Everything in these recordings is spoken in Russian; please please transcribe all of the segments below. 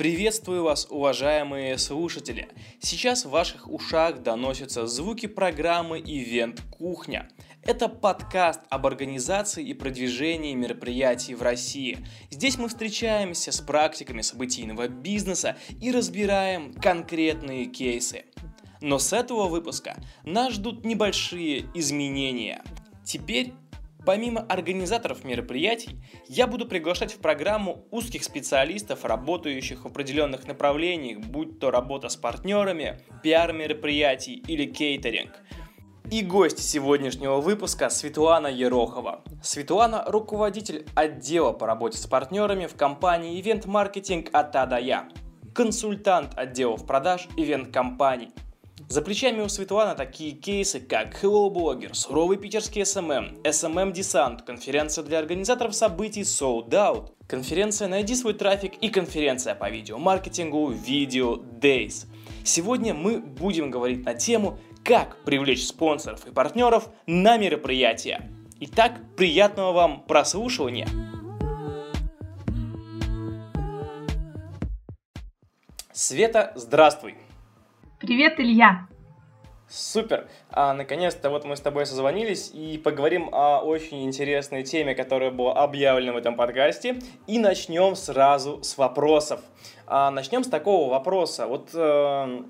Приветствую вас, уважаемые слушатели! Сейчас в ваших ушах доносятся звуки программы «Ивент Кухня». Это подкаст об организации и продвижении мероприятий в России. Здесь мы встречаемся с практиками событийного бизнеса и разбираем конкретные кейсы. Но с этого выпуска нас ждут небольшие изменения. Теперь Помимо организаторов мероприятий, я буду приглашать в программу узких специалистов, работающих в определенных направлениях, будь то работа с партнерами, пиар мероприятий или кейтеринг. И гость сегодняшнего выпуска Светлана Ерохова. Светлана – руководитель отдела по работе с партнерами в компании Marketing от А до Я, консультант отделов продаж ивент-компаний – за плечами у Светланы такие кейсы, как Hello Blogger, суровый питерский SMM, SMM Descent, конференция для организаторов событий Sold Out, конференция «Найди свой трафик» и конференция по видеомаркетингу Video Days. Сегодня мы будем говорить на тему «Как привлечь спонсоров и партнеров на мероприятия». Итак, приятного вам прослушивания! Света, здравствуй! Привет, Илья! Супер! А, наконец-то вот мы с тобой созвонились и поговорим о очень интересной теме, которая была объявлена в этом подкасте. И начнем сразу с вопросов. А, начнем с такого вопроса. Вот э,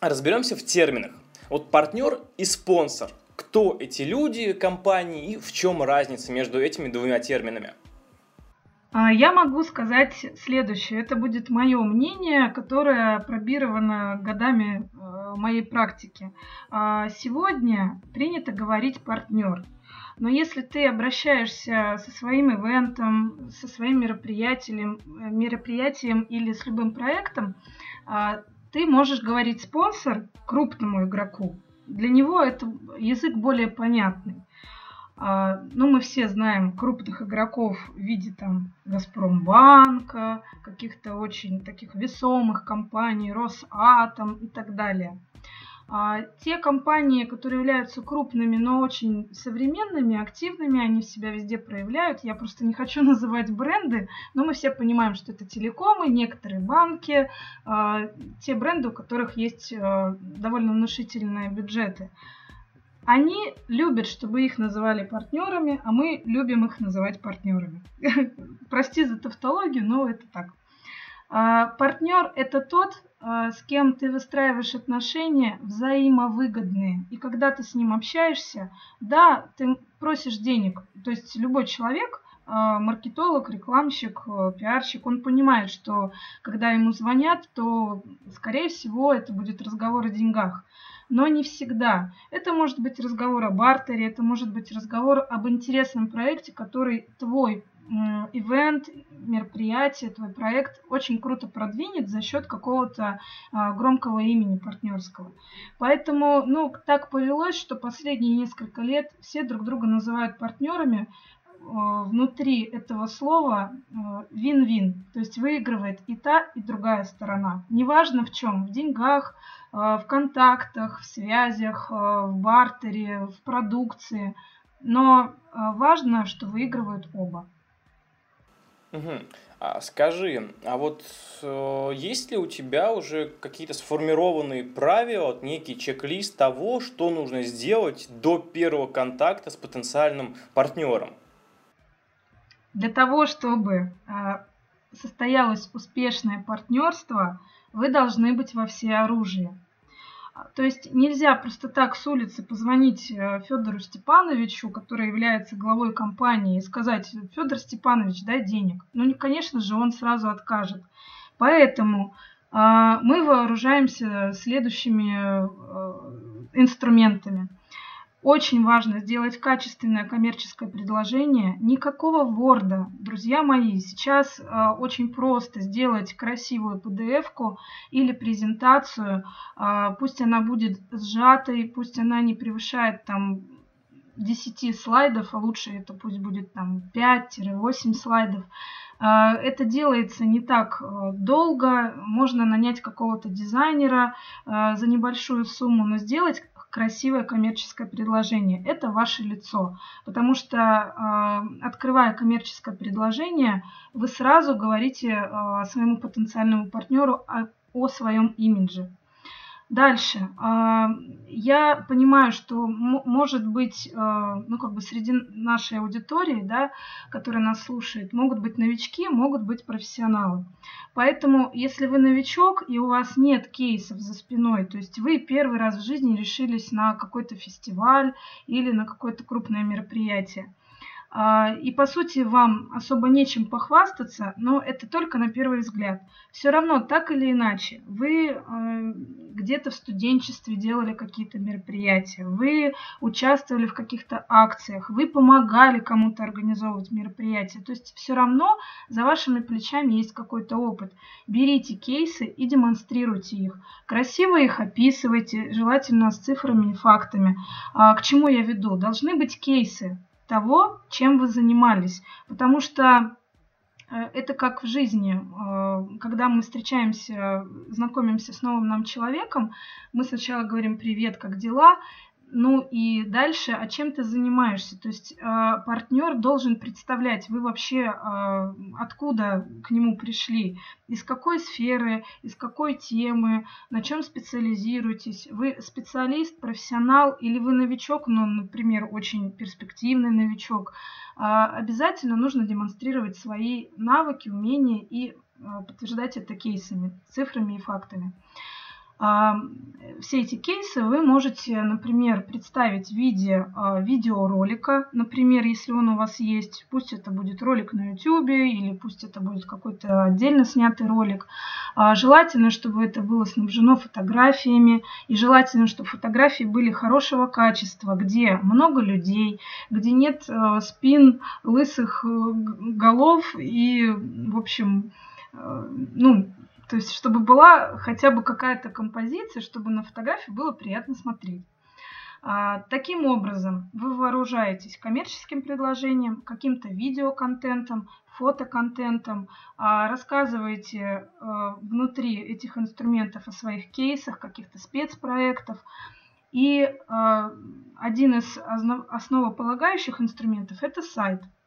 разберемся в терминах. Вот партнер и спонсор. Кто эти люди, компании и в чем разница между этими двумя терминами? А, я могу сказать следующее. Это будет мое мнение, которое пробировано годами э, моей практики. А, сегодня принято говорить партнер. Но если ты обращаешься со своим ивентом, со своим мероприятием, э, мероприятием или с любым проектом, а, ты можешь говорить спонсор крупному игроку. Для него это язык более понятный. А, ну, мы все знаем крупных игроков в виде там Газпромбанка, каких-то очень таких весомых компаний, Росатом и так далее. А те компании, которые являются крупными, но очень современными, активными, они себя везде проявляют. Я просто не хочу называть бренды, но мы все понимаем, что это телекомы, некоторые банки, э, те бренды, у которых есть довольно внушительные бюджеты. Они любят, чтобы их называли партнерами, а мы любим их называть партнерами. Прости за тавтологию, но это так. А, партнер – это тот, а, с кем ты выстраиваешь отношения взаимовыгодные. И когда ты с ним общаешься, да, ты просишь денег. То есть любой человек а, – маркетолог, рекламщик, пиарщик, он понимает, что когда ему звонят, то, скорее всего, это будет разговор о деньгах но не всегда. Это может быть разговор о бартере, это может быть разговор об интересном проекте, который твой ивент, мероприятие, твой проект очень круто продвинет за счет какого-то а, громкого имени партнерского. Поэтому, ну, так повелось, что последние несколько лет все друг друга называют партнерами. А, внутри этого слова а, вин-вин, то есть выигрывает и та, и другая сторона. Неважно в чем, в деньгах, Э, в контактах, в связях, э, в бартере, в продукции. Но э, важно, что выигрывают оба. Угу. А скажи, а вот э, есть ли у тебя уже какие-то сформированные правила, некий чек-лист того, что нужно сделать до первого контакта с потенциальным партнером? Для того, чтобы э, состоялось успешное партнерство, вы должны быть во всеоружии. То есть нельзя просто так с улицы позвонить э, Федору Степановичу, который является главой компании, и сказать, Федор Степанович, дай денег. Ну, конечно же, он сразу откажет. Поэтому а, мы вооружаемся следующими э, инструментами. Очень важно сделать качественное коммерческое предложение. Никакого ворда, друзья мои. Сейчас э, очень просто сделать красивую PDF-ку или презентацию. Э, пусть она будет сжатой, пусть она не превышает там 10 слайдов, а лучше это пусть будет там 5-8 слайдов. Э, это делается не так э, долго, можно нанять какого-то дизайнера э, за небольшую сумму, но сделать красивое коммерческое предложение. Это ваше лицо. Потому что, э, открывая коммерческое предложение, вы сразу говорите э, своему потенциальному партнеру о, о своем имидже. Дальше. А, я понимаю, что может быть, а, ну как бы среди нашей аудитории, да, которая нас слушает, могут быть новички, могут быть профессионалы. Поэтому, если вы новичок и у вас нет кейсов за спиной, то есть вы первый раз в жизни решились на какой-то фестиваль или на какое-то крупное мероприятие, и по сути вам особо нечем похвастаться, но это только на первый взгляд. Все равно, так или иначе, вы э, где-то в студенчестве делали какие-то мероприятия, вы участвовали в каких-то акциях, вы помогали кому-то организовывать мероприятия. То есть все равно за вашими плечами есть какой-то опыт. Берите кейсы и демонстрируйте их. Красиво их описывайте, желательно с цифрами и фактами. А, к чему я веду? Должны быть кейсы того, чем вы занимались. Потому что э, это как в жизни. Э, когда мы встречаемся, знакомимся с новым нам человеком, мы сначала говорим «Привет, как дела?», ну и дальше, а чем ты занимаешься? То есть э, партнер должен представлять, вы вообще э, откуда к нему пришли, из какой сферы, из какой темы, на чем специализируетесь. Вы специалист, профессионал или вы новичок, ну, например, очень перспективный новичок. Э, обязательно нужно демонстрировать свои навыки, умения и э, подтверждать это кейсами, цифрами и фактами. А, все эти кейсы вы можете, например, представить в виде а, видеоролика, например, если он у вас есть, пусть это будет ролик на YouTube или пусть это будет какой-то отдельно снятый ролик. А, желательно, чтобы это было снабжено фотографиями и желательно, чтобы фотографии были хорошего качества, где много людей, где нет спин лысых э, голов и, в общем, э, ну, то есть, чтобы была хотя бы какая-то композиция, чтобы на фотографии было приятно смотреть. А, таким образом, вы вооружаетесь коммерческим предложением, каким-то видеоконтентом, фотоконтентом, а, рассказываете а, внутри этих инструментов о своих кейсах, каких-то спецпроектов. И а, один из основополагающих инструментов – это сайт –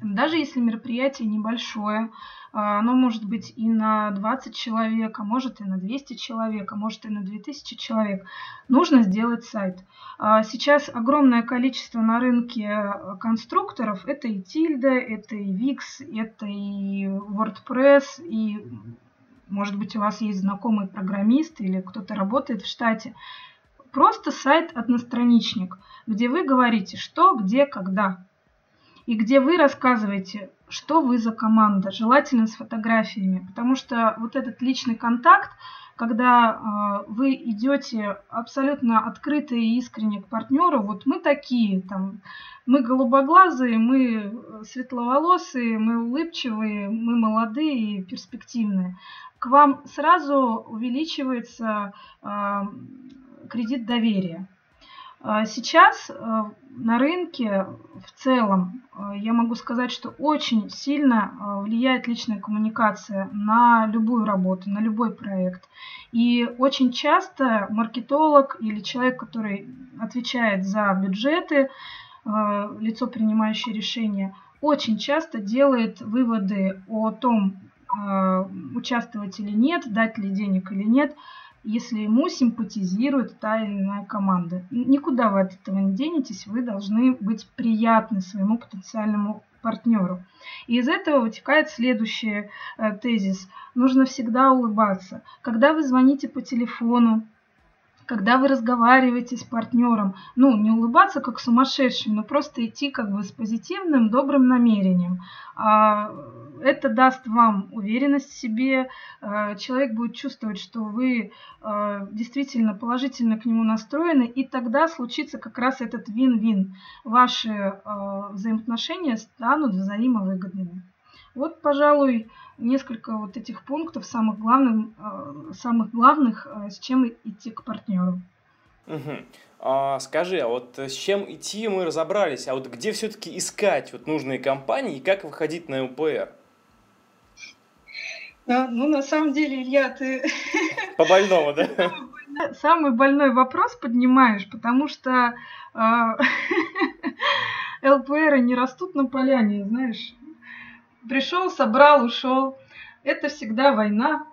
даже если мероприятие небольшое, а, оно может быть и на 20 человек, а может и на 200 человек, а может и на 2000 человек, нужно сделать сайт. А, сейчас огромное количество на рынке конструкторов, это и Tilda, это и Wix, это и WordPress, и может быть у вас есть знакомый программист или кто-то работает в штате. Просто сайт-одностраничник, где вы говорите что, где, когда и где вы рассказываете, что вы за команда, желательно с фотографиями, потому что вот этот личный контакт, когда э, вы идете абсолютно открыто и искренне к партнеру, вот мы такие, там, мы голубоглазые, мы светловолосые, мы улыбчивые, мы молодые и перспективные, к вам сразу увеличивается э, кредит доверия. А сейчас э, на рынке в целом э, я могу сказать, что очень сильно э, влияет личная коммуникация на любую работу, на любой проект. И очень часто маркетолог или человек, который отвечает за бюджеты, лицо, принимающее решения, очень часто делает выводы о том, участвовать или нет, дать ли денег или нет, если ему симпатизирует та или иная команда. Никуда вы от этого не денетесь, вы должны быть приятны своему потенциальному партнеру. И из этого вытекает следующий э, тезис. Нужно всегда улыбаться. Когда вы звоните по телефону, когда вы разговариваете с партнером, ну, не улыбаться как сумасшедшим, но просто идти как бы с позитивным, добрым намерением. А, это даст вам уверенность в себе, а, человек будет чувствовать, что вы а, действительно положительно к нему настроены, и тогда случится как раз этот вин-вин. Ваши взаимоотношения станут взаимовыгодными. Вот, пожалуй, несколько вот этих пунктов самых главных, э, самых главных э, с чем идти к партнеру. Угу. А, скажи, а вот с чем идти мы разобрались, а вот где все-таки искать вот нужные компании и как выходить на ЛПР? Да, ну, на самом деле, Илья, ты... По больному, да? Самый больной вопрос поднимаешь, потому что а, ЛПР не растут на поляне, знаешь. Пришел, собрал, ушел. Это всегда война,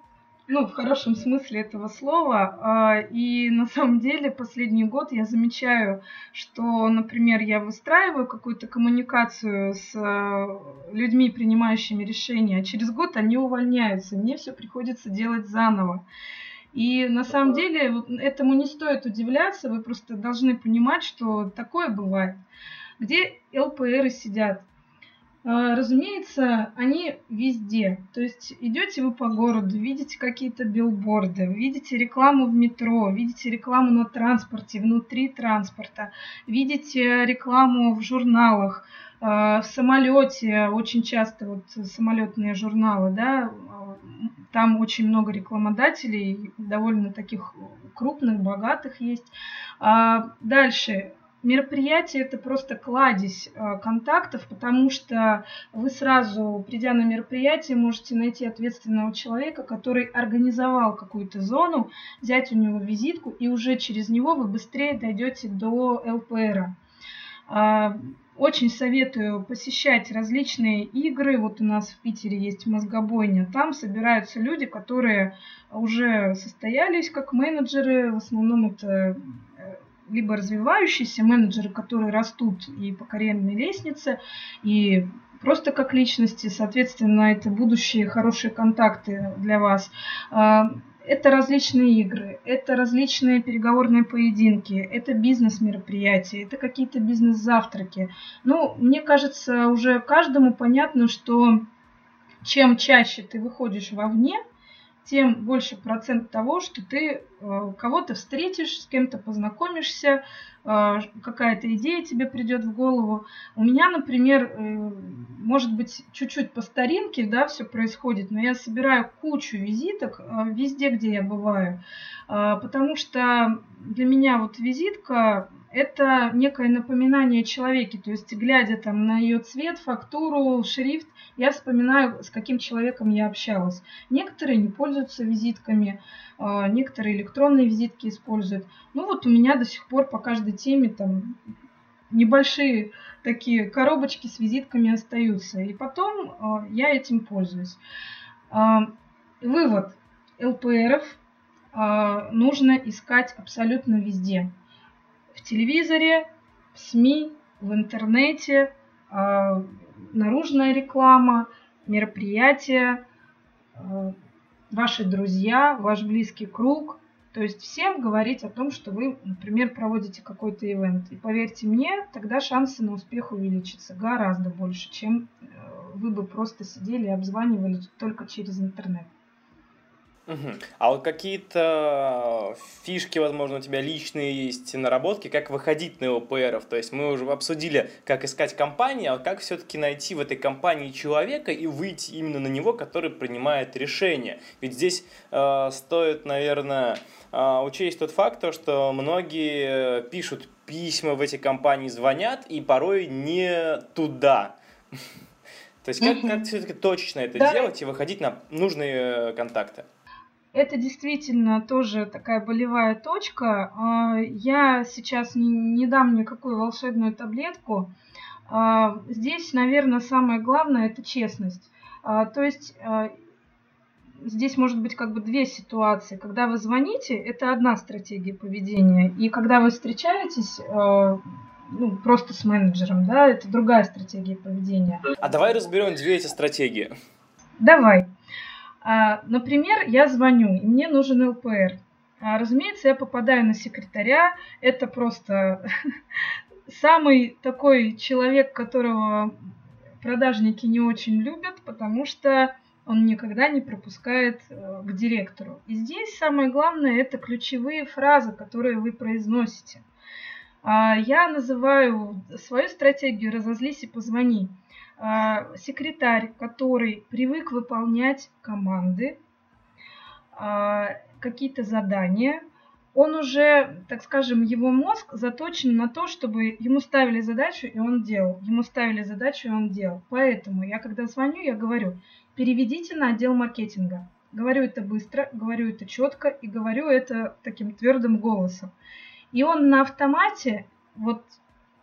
ну, в хорошем смысле этого слова. А, и на самом деле последний год я замечаю, что, например, я выстраиваю какую-то коммуникацию с э, людьми, принимающими решения, а через год они увольняются. Мне все приходится делать заново. И на самом деле этому не стоит удивляться, вы просто должны понимать, что такое бывает. Где ЛПРы сидят? А, разумеется, они везде. То есть идете вы по городу, видите какие-то билборды, видите рекламу в метро, видите рекламу на транспорте, внутри транспорта, видите рекламу в журналах, а, в самолете, очень часто вот самолетные журналы, да, там очень много рекламодателей, довольно таких крупных, богатых есть. А, дальше, мероприятие это просто кладезь э, контактов, потому что вы сразу, придя на мероприятие, можете найти ответственного человека, который организовал какую-то зону, взять у него визитку, и уже через него вы быстрее дойдете до ЛПР. А, очень советую посещать различные игры. Вот у нас в Питере есть мозгобойня. Там собираются люди, которые уже состоялись как менеджеры. В основном это либо развивающиеся менеджеры, которые растут и по карьерной лестнице, и просто как личности, соответственно, это будущие хорошие контакты для вас. А, это различные игры, это различные переговорные поединки, это бизнес-мероприятия, это какие-то бизнес-завтраки. Ну, мне кажется, уже каждому понятно, что чем чаще ты выходишь вовне, тем больше процент того, что ты э, кого-то встретишь, с кем-то познакомишься, э, какая-то идея тебе придет в голову. У меня, например, э, может быть, чуть-чуть по старинке, да, все происходит, но я собираю кучу визиток везде, где я бываю, потому что для меня вот визитка это некое напоминание о человеке, то есть глядя там на ее цвет, фактуру, шрифт, я вспоминаю, с каким человеком я общалась. Некоторые не пользуются визитками, а, некоторые электронные визитки используют. Ну вот у меня до сих пор по каждой теме там небольшие такие коробочки с визитками остаются. И потом а, я этим пользуюсь. А, вывод. ЛПРов нужно искать абсолютно везде. В телевизоре, в СМИ, в интернете, наружная реклама, мероприятия, э, ваши друзья, ваш близкий круг. То есть всем говорить о том, что вы, например, проводите какой-то ивент. И поверьте мне, тогда шансы на успех увеличатся гораздо больше, чем э, вы бы просто сидели и обзванивали только через интернет. Угу. А вот какие-то фишки, возможно, у тебя личные есть наработки, как выходить на ОПРов? То есть мы уже обсудили, как искать компании, а как все-таки найти в этой компании человека и выйти именно на него, который принимает решение? Ведь здесь э, стоит, наверное, э, учесть тот факт, что многие пишут письма в эти компании, звонят и порой не туда. То есть как, как все-таки точечно это да. делать и выходить на нужные контакты? Это действительно тоже такая болевая точка. А, я сейчас не дам никакую волшебную таблетку. А, здесь, наверное, самое главное – это честность. А, то есть здесь может быть как бы две ситуации. Когда вы звоните, это одна стратегия поведения. И когда вы встречаетесь, ну, просто с менеджером, да, это другая стратегия поведения. А давай разберем две эти стратегии. Давай. А, например, я звоню, и мне нужен ЛПР. А, разумеется, я попадаю на секретаря. Это просто самый такой человек, которого продажники не очень любят, потому что он никогда не пропускает э, к директору. И здесь самое главное это ключевые фразы, которые вы произносите. А, я называю свою стратегию «разозлись и позвони». А, секретарь, который привык выполнять команды, а, какие-то задания, он уже, так скажем, его мозг заточен на то, чтобы ему ставили задачу, и он делал. Ему ставили задачу, и он делал. Поэтому я, когда звоню, я говорю, переведите на отдел маркетинга. Говорю это быстро, говорю это четко и говорю это таким твердым голосом. И он на автомате, вот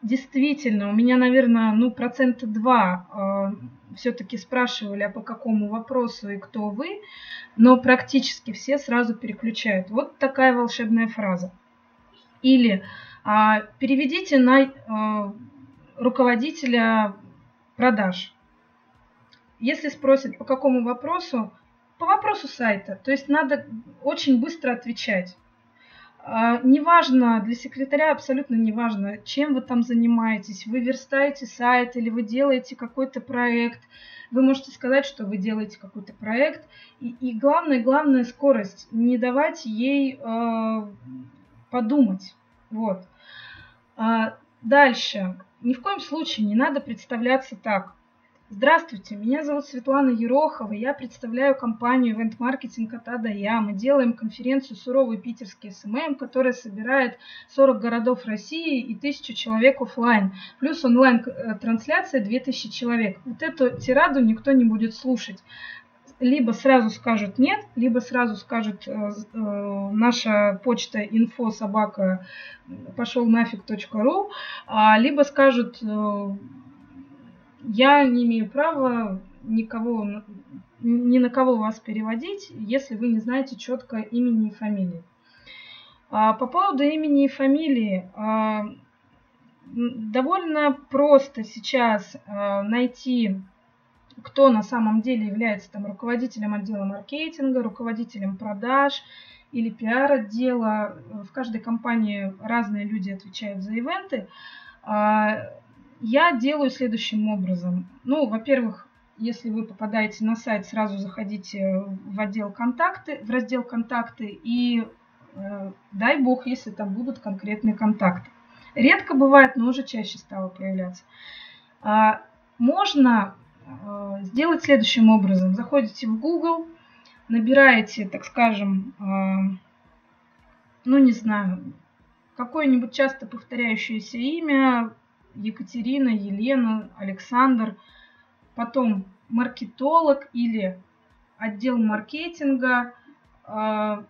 действительно, у меня, наверное, ну, процента два э, все-таки спрашивали, а по какому вопросу и кто вы, но практически все сразу переключают. Вот такая волшебная фраза. Или э, переведите на э, руководителя продаж. Если спросят, по какому вопросу, по вопросу сайта. То есть надо очень быстро отвечать. А, неважно, для секретаря абсолютно неважно, чем вы там занимаетесь. Вы верстаете сайт или вы делаете какой-то проект. Вы можете сказать, что вы делаете какой-то проект. И, и главное, главная скорость. Не давать ей э, подумать. Вот. А дальше. Ни в коем случае не надо представляться так. Здравствуйте, меня зовут Светлана Ерохова, я представляю компанию Event Marketing от А до Я. Мы делаем конференцию «Суровый питерский SMM», которая собирает 40 городов России и 1000 человек офлайн, плюс онлайн-трансляция 2000 человек. Вот эту тираду никто не будет слушать либо сразу скажут нет, либо сразу скажут э, э, наша почта info собака пошел нафиг.ру, а, либо скажут э, я не имею права никого, ни на кого вас переводить, если вы не знаете четко имени и фамилии. А, по поводу имени и фамилии, а, довольно просто сейчас а, найти, кто на самом деле является там руководителем отдела маркетинга, руководителем продаж или пиар-отдела. В каждой компании разные люди отвечают за ивенты я делаю следующим образом. Ну, во-первых, если вы попадаете на сайт, сразу заходите в отдел контакты, в раздел контакты и э, дай бог, если там будут конкретные контакты. Редко бывает, но уже чаще стало появляться. А, можно э, сделать следующим образом. Заходите в Google, набираете, так скажем, э, ну не знаю, какое-нибудь часто повторяющееся имя, Екатерина, Елена, Александр, потом маркетолог или отдел маркетинга. А,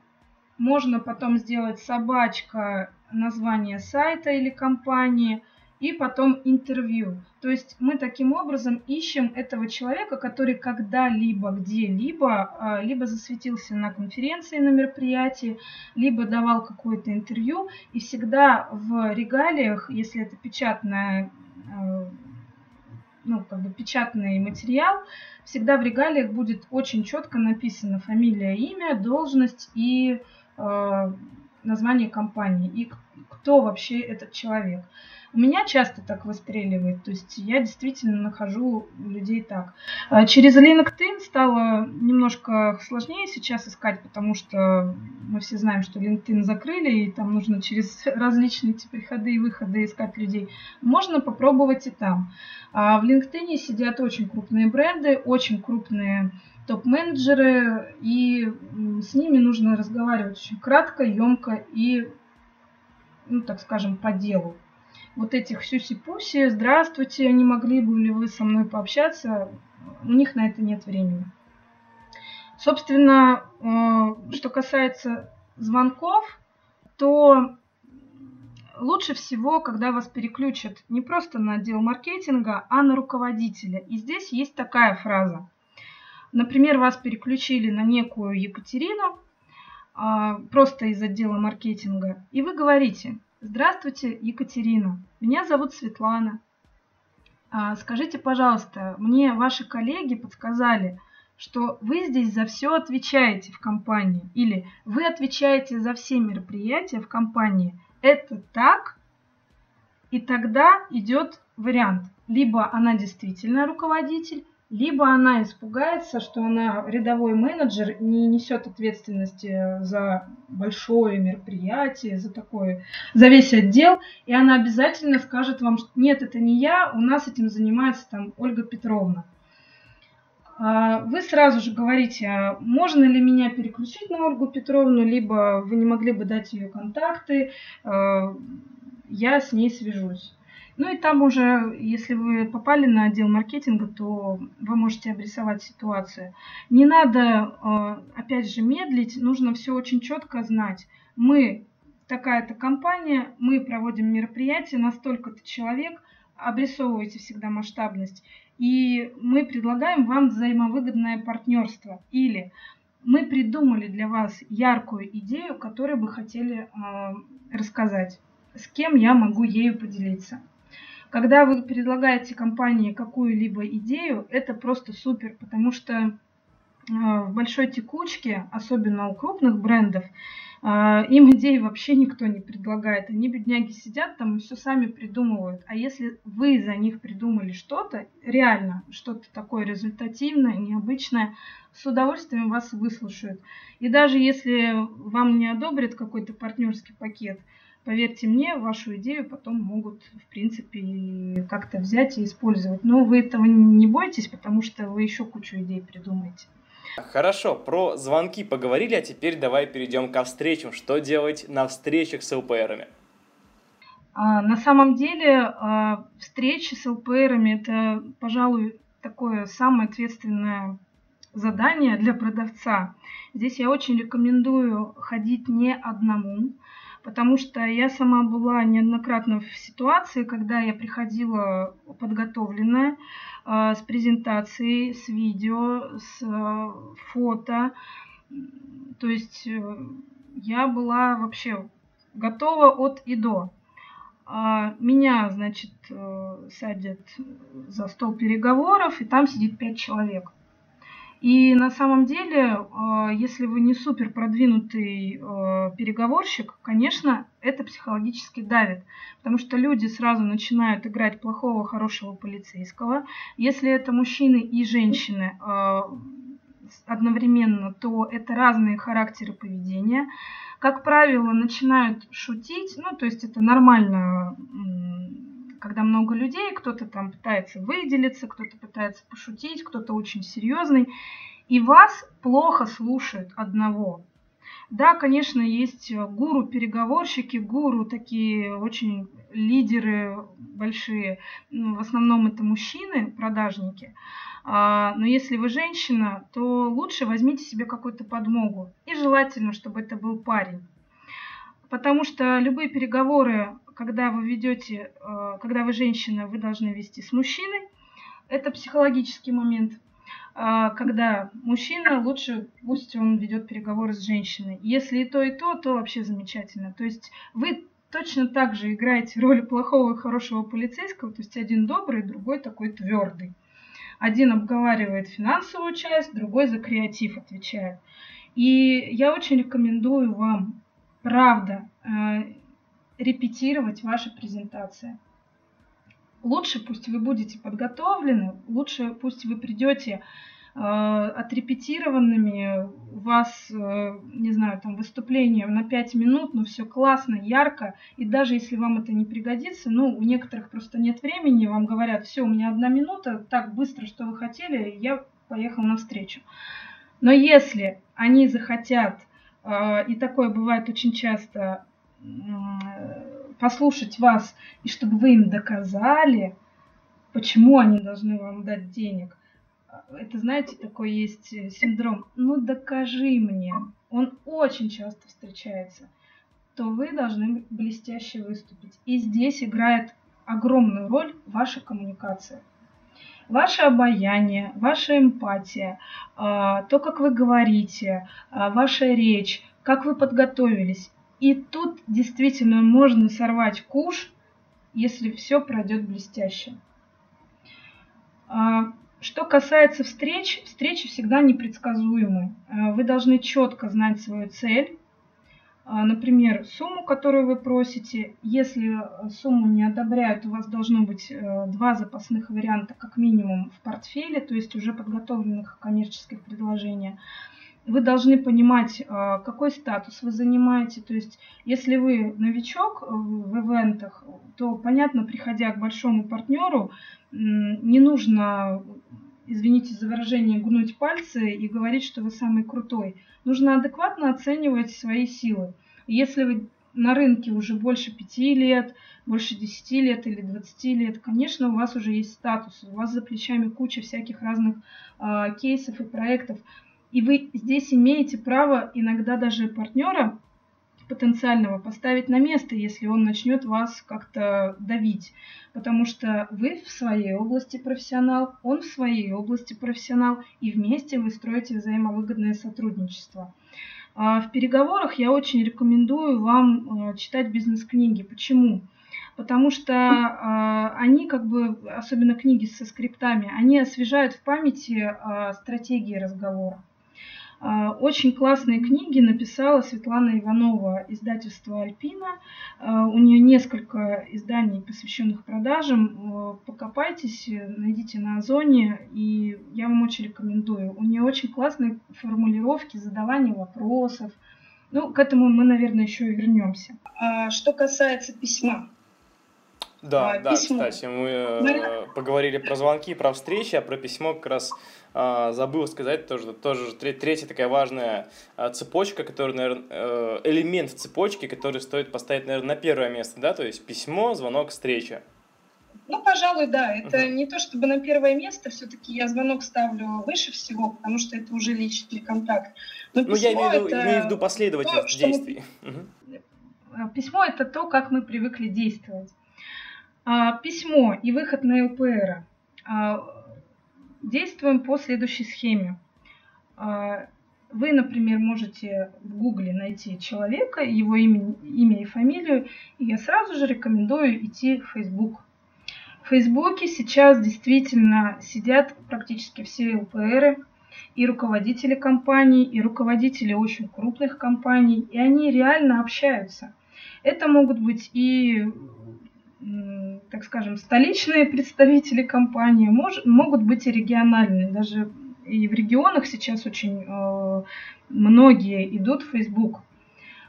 можно потом сделать собачка, название сайта или компании и потом интервью. То есть мы таким образом ищем этого человека, который когда-либо, где-либо, а, либо засветился на конференции, на мероприятии, либо давал какое-то интервью. И всегда в регалиях, если это печатная а, ну, как бы печатный материал, всегда в регалиях будет очень четко написано фамилия, имя, должность и э, название компании, и кто вообще этот человек. У меня часто так выстреливает, то есть я действительно нахожу людей так. А через LinkedIn стало немножко сложнее сейчас искать, потому что мы все знаем, что LinkedIn закрыли, и там нужно через различные эти приходы и выходы искать людей. Можно попробовать и там. А в LinkedIn сидят очень крупные бренды, очень крупные топ-менеджеры, и с ними нужно разговаривать очень кратко, емко и, ну, так скажем, по делу вот этих сюси-пуси, здравствуйте, не могли бы ли вы со мной пообщаться, у них на это нет времени. Собственно, э, что касается звонков, то лучше всего, когда вас переключат не просто на отдел маркетинга, а на руководителя. И здесь есть такая фраза. Например, вас переключили на некую Екатерину, а, просто из отдела маркетинга, и вы говорите – Здравствуйте, Екатерина. Меня зовут Светлана. А, скажите, пожалуйста, мне ваши коллеги подсказали, что вы здесь за все отвечаете в компании или вы отвечаете за все мероприятия в компании. Это так? И тогда идет вариант. Либо она действительно руководитель, либо она испугается, что она рядовой менеджер, не несет ответственности за большое мероприятие, за такое, за весь отдел, и она обязательно скажет вам, что нет, это не я, у нас этим занимается там Ольга Петровна. А, вы сразу же говорите, а можно ли меня переключить на Ольгу Петровну, либо вы не могли бы дать ее контакты, а, я с ней свяжусь. Ну и там уже, если вы попали на отдел маркетинга, то вы можете обрисовать ситуацию. Не надо, э, опять же, медлить, нужно все очень четко знать. Мы такая-то компания, мы проводим мероприятие на столько-то человек, обрисовывайте всегда масштабность. И мы предлагаем вам взаимовыгодное партнерство. Или мы придумали для вас яркую идею, которую бы хотели э, рассказать. С кем я могу ею поделиться. Когда вы предлагаете компании какую-либо идею, это просто супер, потому что э, в большой текучке, особенно у крупных брендов, э, им идеи вообще никто не предлагает. Они, бедняги, сидят там и все сами придумывают. А если вы за них придумали что-то, реально что-то такое результативное, необычное, с удовольствием вас выслушают. И даже если вам не одобрят какой-то партнерский пакет – Поверьте мне, вашу идею потом могут, в принципе, как-то взять и использовать. Но вы этого не бойтесь, потому что вы еще кучу идей придумаете. Хорошо, про звонки поговорили, а теперь давай перейдем ко встречам. Что делать на встречах с ЛПРами? А, на самом деле а, встречи с ЛПРами это, пожалуй, такое самое ответственное задание для продавца. Здесь я очень рекомендую ходить не одному, потому что я сама была неоднократно в ситуации, когда я приходила подготовленная э, с презентацией, с видео, с э, фото. То есть э, я была вообще готова от и до. А меня, значит, э, садят за стол переговоров, и там сидит пять человек. И на самом деле, а, если вы не супер продвинутый а, переговорщик, конечно, это психологически давит, потому что люди сразу начинают играть плохого, хорошего полицейского. Если это мужчины и женщины а, одновременно, то это разные характеры поведения. Как правило, начинают шутить, ну, то есть это нормально когда много людей, кто-то там пытается выделиться, кто-то пытается пошутить, кто-то очень серьезный, и вас плохо слушают одного. Да, конечно, есть гуру-переговорщики, гуру такие очень лидеры большие, ну, в основном это мужчины, продажники. А, но если вы женщина, то лучше возьмите себе какую-то подмогу. И желательно, чтобы это был парень. Потому что любые переговоры когда вы ведете, э, когда вы женщина, вы должны вести с мужчиной. Это психологический момент. А когда мужчина, лучше пусть он ведет переговоры с женщиной. Если и то, и то, то вообще замечательно. То есть вы точно так же играете роль плохого и хорошего полицейского, то есть один добрый, другой такой твердый. Один обговаривает финансовую часть, другой за креатив отвечает. И я очень рекомендую вам, правда, э, репетировать ваши презентации. Лучше пусть вы будете подготовлены, лучше пусть вы придете э, отрепетированными, у вас, э, не знаю, там выступление на 5 минут, но все классно, ярко, и даже если вам это не пригодится, ну, у некоторых просто нет времени, вам говорят, все, у меня одна минута, так быстро, что вы хотели, я поехал навстречу. Но если они захотят, э, и такое бывает очень часто, послушать вас, и чтобы вы им доказали, почему они должны вам дать денег. Это, знаете, такой есть э, синдром. Ну, докажи мне. Он очень часто встречается. То вы должны блестяще выступить. И здесь играет огромную роль ваша коммуникация. Ваше обаяние, ваша эмпатия, а, то, как вы говорите, а, ваша речь, как вы подготовились. И тут действительно можно сорвать куш, если все пройдет блестяще. А, что касается встреч, встречи всегда непредсказуемы. А, вы должны четко знать свою цель, а, например, сумму, которую вы просите. Если сумму не одобряют, у вас должно быть э, два запасных варианта как минимум в портфеле, то есть уже подготовленных коммерческих предложений вы должны понимать, а, какой статус вы занимаете. То есть, если вы новичок в ивентах, то, понятно, приходя к большому партнеру, не нужно, извините за выражение, гнуть пальцы и говорить, что вы самый крутой. Нужно адекватно оценивать свои силы. Если вы на рынке уже больше пяти лет, больше 10 лет или 20 лет, конечно, у вас уже есть статус, у вас за плечами куча всяких разных э, кейсов и проектов, и вы здесь имеете право иногда даже партнера потенциального поставить на место, если он начнет вас как-то давить. Потому что вы в своей области профессионал, он в своей области профессионал, и вместе вы строите взаимовыгодное сотрудничество. А в переговорах я очень рекомендую вам э, читать бизнес-книги. Почему? Потому что э, они, как бы, особенно книги со скриптами, они освежают в памяти э, стратегии разговора. А, очень классные книги написала Светлана Иванова, издательство «Альпина». А, у нее несколько изданий, посвященных продажам. А, покопайтесь, найдите на Озоне, и я вам очень рекомендую. У нее очень классные формулировки, задавание вопросов. Ну, к этому мы, наверное, еще и вернемся. Что касается письма, да, а, да, письмо. кстати, мы э, поговорили про звонки, про встречи, а про письмо как раз э, забыл сказать тоже, тоже третья такая важная э, цепочка, который, наверное, э, элемент в цепочке, который стоит поставить, наверное, на первое место, да, то есть письмо, звонок, встреча. Ну, пожалуй, да. Это uh-huh. не то чтобы на первое место, все-таки я звонок ставлю выше всего, потому что это уже личный контакт. Но ну, я имею, это... имею в виду последовательность то, действий. Мы... Uh-huh. Письмо это то, как мы привыкли действовать. А, письмо и выход на ЛПР. А, действуем по следующей схеме. А, вы, например, можете в Гугле найти человека, его имя, имя и фамилию, и я сразу же рекомендую идти в Facebook. В Фейсбуке сейчас действительно сидят практически все ЛПРы, и руководители компаний, и руководители очень крупных компаний, и они реально общаются. Это могут быть и так скажем, столичные представители компании, мож, могут быть и региональные. Даже и в регионах сейчас очень э, многие идут в Facebook.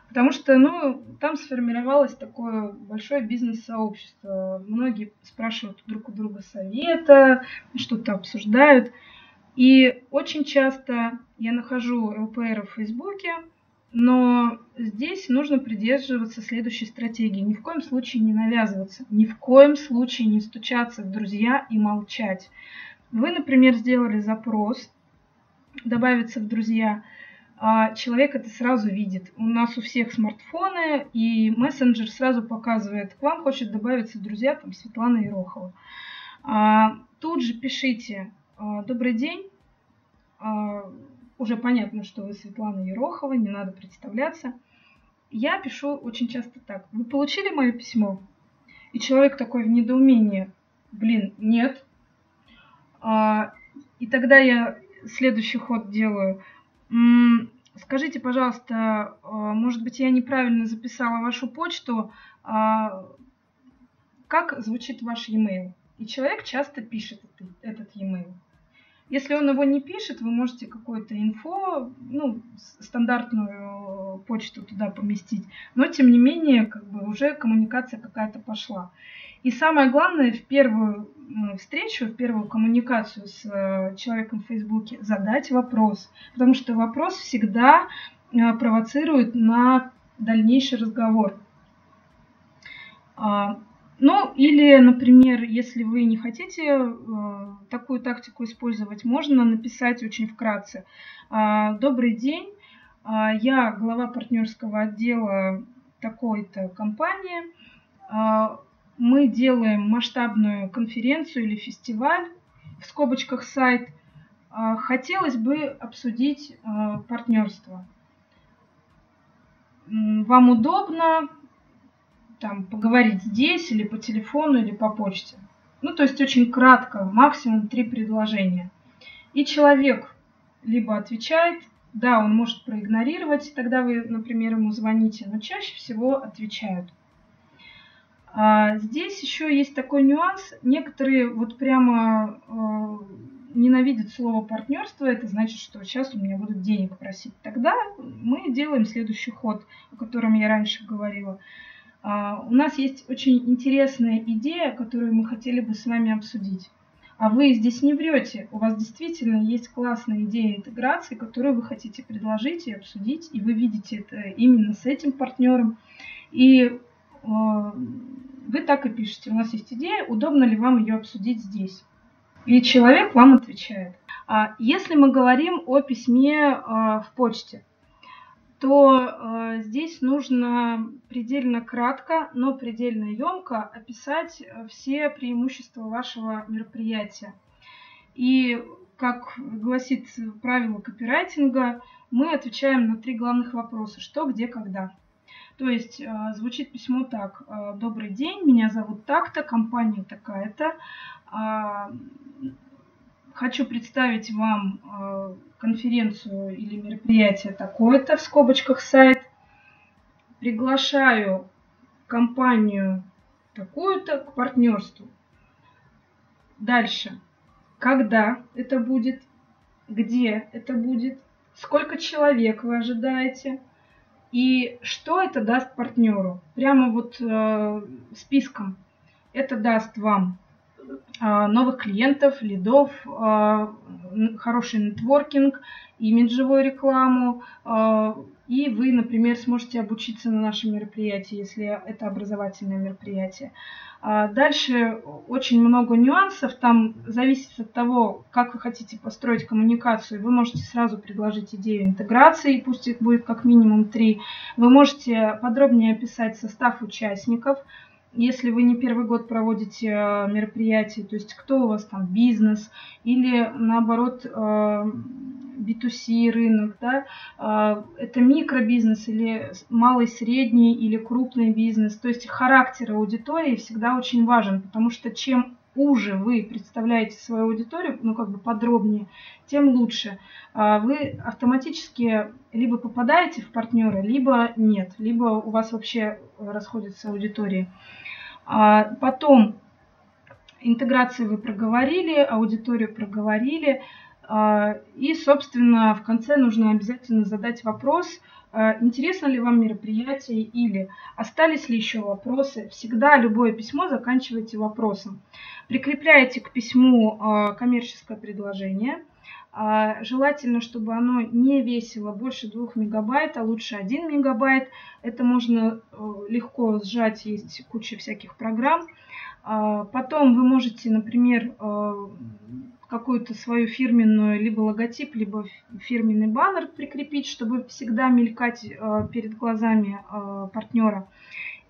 Потому что ну, там сформировалось такое большое бизнес-сообщество. Многие спрашивают друг у друга совета, что-то обсуждают. И очень часто я нахожу ЛПР в Фейсбуке, но здесь нужно придерживаться следующей стратегии. Ни в коем случае не навязываться, ни в коем случае не стучаться в друзья и молчать. Вы, например, сделали запрос добавиться в друзья, а человек это сразу видит. У нас у всех смартфоны, и мессенджер сразу показывает, к вам хочет добавиться в друзья там, Светлана Ерохова. А, тут же пишите «А, «Добрый день, уже понятно, что вы Светлана Ерохова, не надо представляться. Я пишу очень часто так. Вы получили мое письмо? И человек такой в недоумении. Блин, нет. А, и тогда я следующий ход делаю. М-м, скажите, пожалуйста, а, может быть, я неправильно записала вашу почту. А, как звучит ваш e-mail? И человек часто пишет этот, этот e-mail. Если он его не пишет, вы можете какое-то инфо, ну, стандартную почту туда поместить, но тем не менее, как бы уже коммуникация какая-то пошла. И самое главное, в первую встречу, в первую коммуникацию с э, человеком в Фейсбуке задать вопрос, потому что вопрос всегда э, провоцирует на дальнейший разговор. Ну, или, например, если вы не хотите э, такую тактику использовать, можно написать очень вкратце. Э, Добрый день, э, я глава партнерского отдела такой-то компании. Э, мы делаем масштабную конференцию или фестиваль, в скобочках сайт. Э, хотелось бы обсудить э, партнерство. Вам удобно, там, поговорить здесь или по телефону, или по почте. Ну, то есть очень кратко, максимум три предложения. И человек либо отвечает, да, он может проигнорировать, тогда вы, например, ему звоните, но чаще всего отвечают. А здесь еще есть такой нюанс. Некоторые вот прямо э, ненавидят слово партнерство, это значит, что сейчас у меня будут денег просить. Тогда мы делаем следующий ход, о котором я раньше говорила. У нас есть очень интересная идея, которую мы хотели бы с вами обсудить. А вы здесь не врете. У вас действительно есть классная идея интеграции, которую вы хотите предложить и обсудить, и вы видите это именно с этим партнером. И э, вы так и пишете. У нас есть идея, удобно ли вам ее обсудить здесь. И человек вам отвечает. А если мы говорим о письме а, в почте, то а, здесь нужно предельно кратко, но предельно емко описать все преимущества вашего мероприятия. И как гласит правило копирайтинга, мы отвечаем на три главных вопроса. Что, где, когда. То есть звучит письмо так. Добрый день, меня зовут так-то, компания такая-то хочу представить вам э, конференцию или мероприятие такое-то в скобочках сайт. Приглашаю компанию такую-то к партнерству. Дальше. Когда это будет? Где это будет? Сколько человек вы ожидаете? И что это даст партнеру? Прямо вот э, списком. Это даст вам новых клиентов, лидов, а, хороший нетворкинг, имиджевую рекламу, а, и вы, например, сможете обучиться на нашем мероприятии, если это образовательное мероприятие. Дальше очень много нюансов, там зависит от того, как вы хотите построить коммуникацию. Вы можете сразу предложить идею интеграции, пусть их будет как минимум три. Вы можете подробнее описать состав участников, если вы не первый год проводите э, мероприятие, то есть кто у вас там бизнес или наоборот B2C э, рынок, да, э, это микробизнес или малый, средний или крупный бизнес, то есть характер аудитории всегда очень важен, потому что чем уже вы представляете свою аудиторию, ну как бы подробнее, тем лучше. А вы автоматически либо попадаете в партнеры, либо нет, либо у вас вообще расходятся аудитории. А потом интеграции вы проговорили, аудиторию проговорили. А, и, собственно, в конце нужно обязательно задать вопрос, интересно ли вам мероприятие или остались ли еще вопросы. Всегда любое письмо заканчивайте вопросом. Прикрепляете к письму а, коммерческое предложение. Желательно, чтобы оно не весило больше 2 мегабайт, а лучше 1 мегабайт. Это можно э, легко сжать, есть куча всяких программ. Потом вы можете, например, э, какую-то свою фирменную либо логотип, либо фирменный баннер прикрепить, чтобы всегда мелькать э, перед глазами партнера.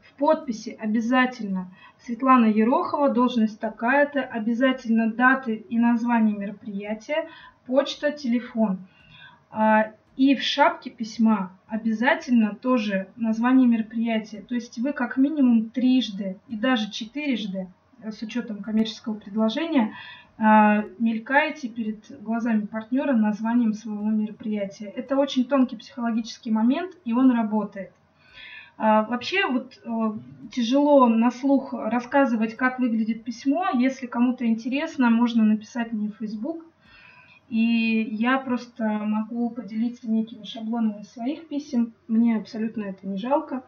В подписи обязательно Светлана Ерохова, должность такая-то, обязательно даты и название мероприятия, почта, телефон. А, и в шапке письма обязательно тоже название мероприятия. То есть вы как минимум трижды и даже четырежды с учетом коммерческого предложения а, мелькаете перед глазами партнера названием своего мероприятия. Это очень тонкий психологический момент, и он работает. А, вообще вот э, тяжело на слух рассказывать, как выглядит письмо. Если кому-то интересно, можно написать мне в Facebook. И я просто могу поделиться некими шаблонами своих писем. Мне абсолютно это не жалко.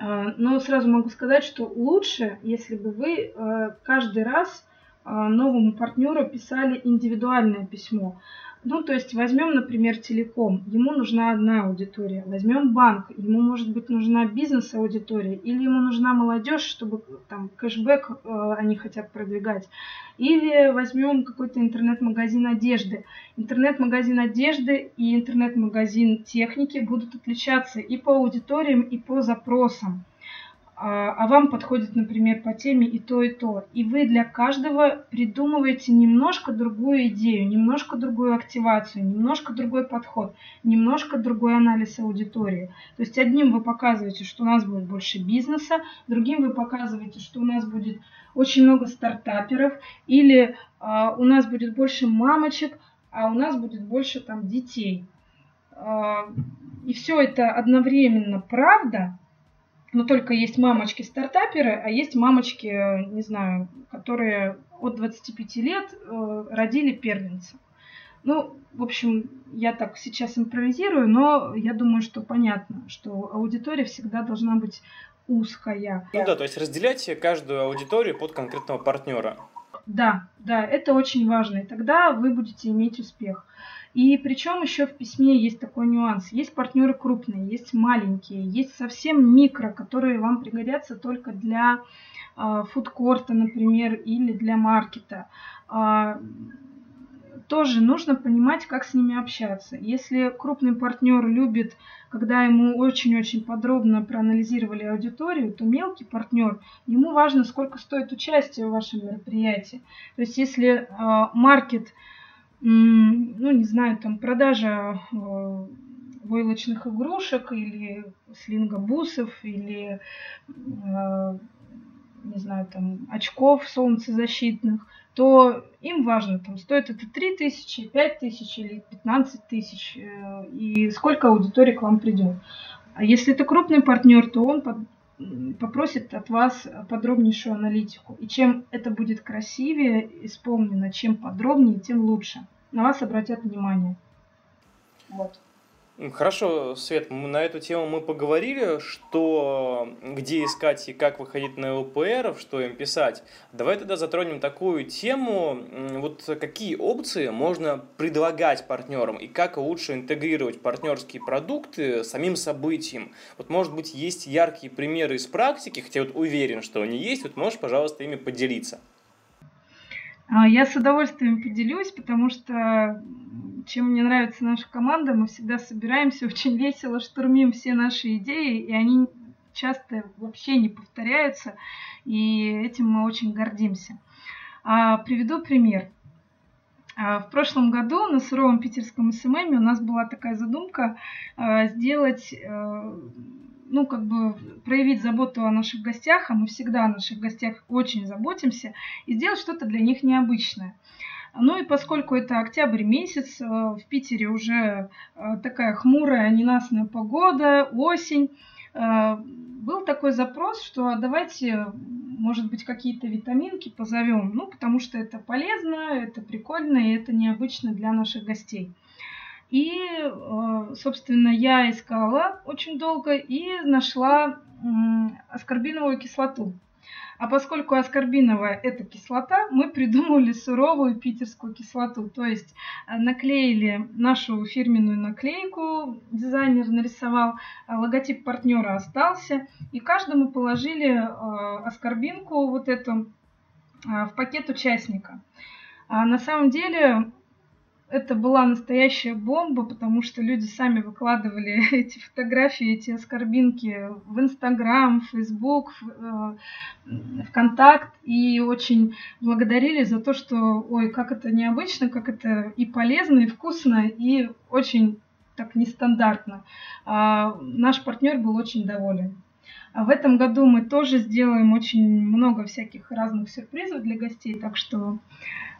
А, но сразу могу сказать, что лучше, если бы вы э, каждый раз а, новому партнеру писали индивидуальное письмо. Ну, то есть возьмем, например, телеком, ему нужна одна аудитория. Возьмем банк, ему может быть нужна бизнес-аудитория, или ему нужна молодежь, чтобы там кэшбэк э, они хотят продвигать. Или возьмем какой-то интернет-магазин одежды. Интернет-магазин одежды и интернет-магазин техники будут отличаться и по аудиториям, и по запросам. А, а вам подходит, например, по теме и то, и то. И вы для каждого придумываете немножко другую идею, немножко другую активацию, немножко другой подход, немножко другой анализ аудитории. То есть одним вы показываете, что у нас будет больше бизнеса, другим вы показываете, что у нас будет очень много стартаперов, или а, у нас будет больше мамочек, а у нас будет больше там детей. А, и все это одновременно правда, но только есть мамочки-стартаперы, а есть мамочки, не знаю, которые от 25 лет э, родили первенца. Ну, в общем, я так сейчас импровизирую, но я думаю, что понятно, что аудитория всегда должна быть узкая. Ну да, то есть разделяйте каждую аудиторию под конкретного партнера. Да, да, это очень важно, и тогда вы будете иметь успех. И причем еще в письме есть такой нюанс. Есть партнеры крупные, есть маленькие, есть совсем микро, которые вам пригодятся только для э, фудкорта, например, или для маркета. Э, тоже нужно понимать, как с ними общаться. Если крупный партнер любит, когда ему очень-очень подробно проанализировали аудиторию, то мелкий партнер, ему важно, сколько стоит участие в вашем мероприятии. То есть если э, маркет ну, не знаю, там продажа э, войлочных игрушек или слингобусов или, э, не знаю, там очков солнцезащитных, то им важно, там, стоит это 3 тысячи, 5 тысяч или 15 тысяч, э, и сколько аудитории к вам придет. А если это крупный партнер, то он под, попросит от вас подробнейшую аналитику. И чем это будет красивее исполнено, чем подробнее, тем лучше на вас обратят внимание. Вот. Хорошо, Свет, на эту тему мы поговорили, что где искать и как выходить на ЛПР, что им писать. Давай тогда затронем такую тему, вот какие опции можно предлагать партнерам и как лучше интегрировать партнерские продукты самим событием. Вот может быть есть яркие примеры из практики, хотя вот уверен, что они есть, вот можешь, пожалуйста, ими поделиться. А, я с удовольствием поделюсь, потому что чем мне нравится наша команда, мы всегда собираемся очень весело, штурмим все наши идеи, и они часто вообще не повторяются, и этим мы очень гордимся. А, приведу пример. А, в прошлом году на суровом питерском SMM у нас была такая задумка сделать э, ну, как бы проявить заботу о наших гостях, а мы всегда о наших гостях очень заботимся, и сделать что-то для них необычное. Ну и поскольку это октябрь месяц, э, в Питере уже э, такая хмурая, ненастная погода, осень, э, был такой запрос, что давайте, может быть, какие-то витаминки позовем, ну, потому что это полезно, это прикольно и это необычно для наших гостей. И, э, собственно, я искала очень долго и нашла аскорбиновую кислоту. А поскольку аскорбиновая это кислота, мы придумали суровую питерскую кислоту. То есть э, наклеили нашу фирменную наклейку, дизайнер нарисовал, э, логотип партнера остался, и каждому положили аскорбинку вот эту в пакет участника. А на самом деле это была настоящая бомба, потому что люди сами выкладывали эти фотографии, эти оскорбинки в Инстаграм, в Фейсбук, в э, ВКонтакт и очень благодарили за то, что, ой, как это необычно, как это и полезно, и вкусно, и очень так нестандартно. А, наш партнер был очень доволен. А в этом году мы тоже сделаем очень много всяких разных сюрпризов для гостей, так что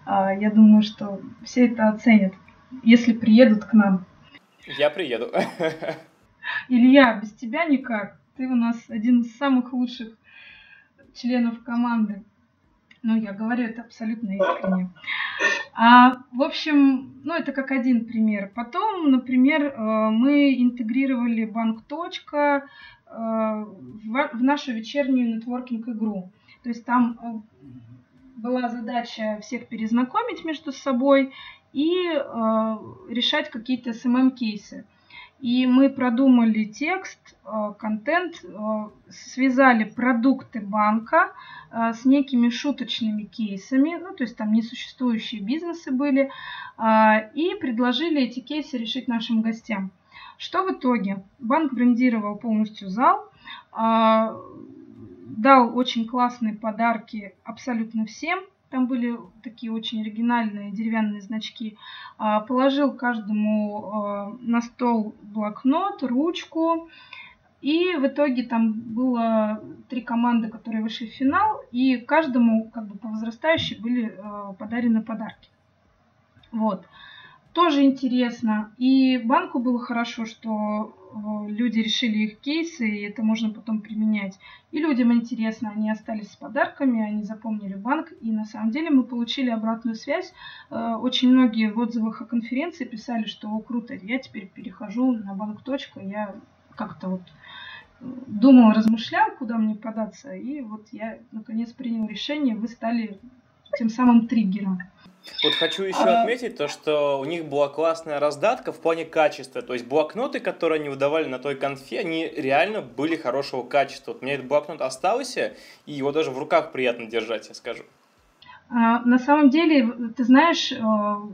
а, я думаю, что все это оценят, если приедут к нам. Я приеду. Илья, без тебя никак. Ты у нас один из самых лучших членов команды. Ну, я говорю это абсолютно искренне. А, в общем, ну, это как один пример. Потом, например, э, мы интегрировали банк. Точка в нашу вечернюю нетворкинг-игру. То есть там э, была задача всех перезнакомить между собой и э, решать какие-то SMM-кейсы. И мы продумали текст, э, контент, э, связали продукты банка э, с некими шуточными кейсами, ну, то есть там несуществующие бизнесы были, э, и предложили эти кейсы решить нашим гостям. Что в итоге? Банк брендировал полностью зал, э, дал очень классные подарки абсолютно всем. Там были такие очень оригинальные деревянные значки. А, положил каждому а, на стол блокнот, ручку. И в итоге там было три команды, которые вышли в финал, и каждому как бы по возрастающей были а, подарены подарки. Вот тоже интересно. И банку было хорошо, что э, люди решили их кейсы, и это можно потом применять. И людям интересно, они остались с подарками, они запомнили банк, и на самом деле мы получили обратную связь. Э, очень многие в отзывах о конференции писали, что о, круто, я теперь перехожу на банк. Я как-то вот э, думал, размышлял, куда мне податься, и вот я наконец принял решение, вы стали тем самым триггером. Вот хочу еще а... отметить то, что у них была классная раздатка в плане качества. То есть блокноты, которые они выдавали на той конфе, они реально были хорошего качества. Вот у меня этот блокнот остался, и его даже в руках приятно держать, я скажу. А, на самом деле, ты знаешь, э,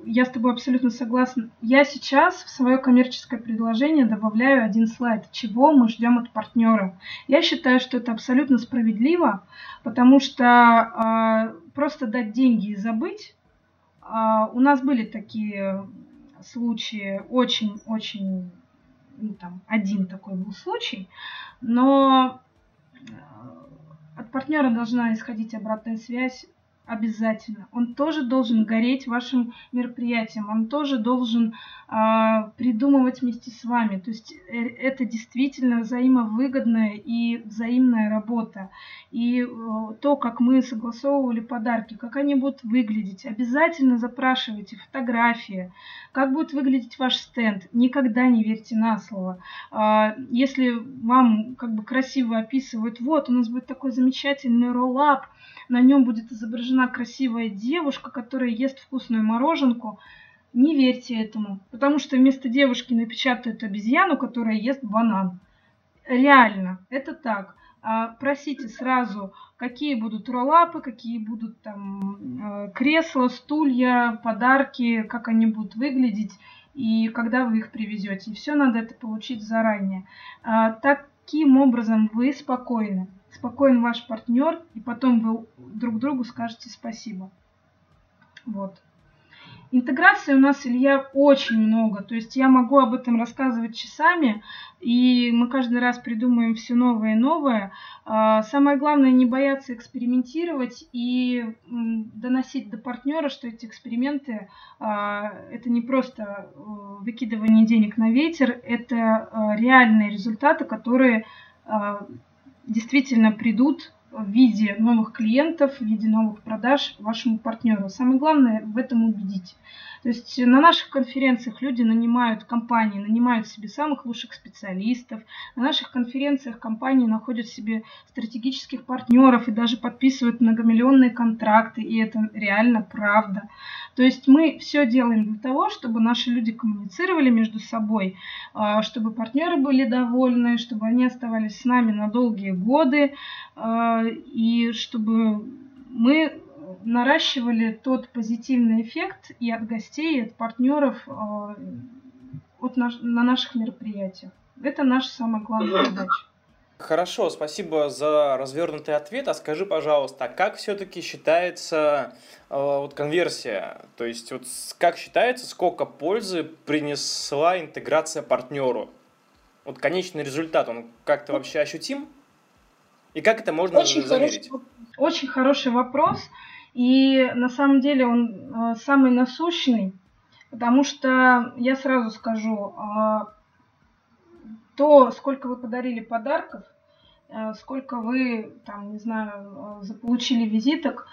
я с тобой абсолютно согласна. Я сейчас в свое коммерческое предложение добавляю один слайд, чего мы ждем от партнера. Я считаю, что это абсолютно справедливо, потому что а, просто дать деньги и забыть. А, у нас были такие случаи, очень-очень, ну, там, один такой был случай, но э, от партнера должна исходить обратная связь обязательно. Он тоже должен гореть вашим мероприятием, он тоже должен э, придумывать вместе с вами. То есть э, это действительно взаимовыгодная и взаимная работа. И э, то, как мы согласовывали подарки, как они будут выглядеть, обязательно запрашивайте фотографии, как будет выглядеть ваш стенд. Никогда не верьте на слово. Э, если вам как бы красиво описывают, вот у нас будет такой замечательный роллап, на нем будет изображена красивая девушка, которая ест вкусную мороженку. Не верьте этому, потому что вместо девушки напечатают обезьяну, которая ест банан. Реально, это так. А, просите сразу, какие будут роллапы, какие будут там э, кресла, стулья, подарки, как они будут выглядеть и когда вы их привезете. И все надо это получить заранее. А, таким образом вы спокойны спокоен ваш партнер, и потом вы друг другу скажете спасибо. Вот. Интеграции у нас, Илья, очень много. То есть я могу об этом рассказывать часами, и мы каждый раз придумаем все новое и новое. А, самое главное не бояться экспериментировать и доносить до партнера, что эти эксперименты а, это не просто э, выкидывание денег на ветер, это а, реальные результаты, которые действительно придут в виде новых клиентов, в виде новых продаж вашему партнеру. Самое главное в этом убедить. То есть на наших конференциях люди нанимают компании, нанимают себе самых лучших специалистов. На наших конференциях компании находят себе стратегических партнеров и даже подписывают многомиллионные контракты. И это реально правда. То есть мы все делаем для того, чтобы наши люди коммуницировали между собой, а, чтобы партнеры были довольны, чтобы они оставались с нами на долгие годы а, и чтобы мы наращивали тот позитивный эффект и от гостей, и от партнеров э, от наш, на наших мероприятиях. Это наша самая главная задача. Хорошо, спасибо за развернутый ответ. А скажи, пожалуйста, как все-таки считается э, вот конверсия? То есть вот как считается, сколько пользы принесла интеграция партнеру? Вот конечный результат, он как-то вообще ощутим? И как это можно очень замерить? Хороший, очень хороший вопрос. И на самом деле он э, самый насущный, потому что я сразу скажу, э, то, сколько вы подарили подарков, э, сколько вы, там, не знаю, заполучили визиток,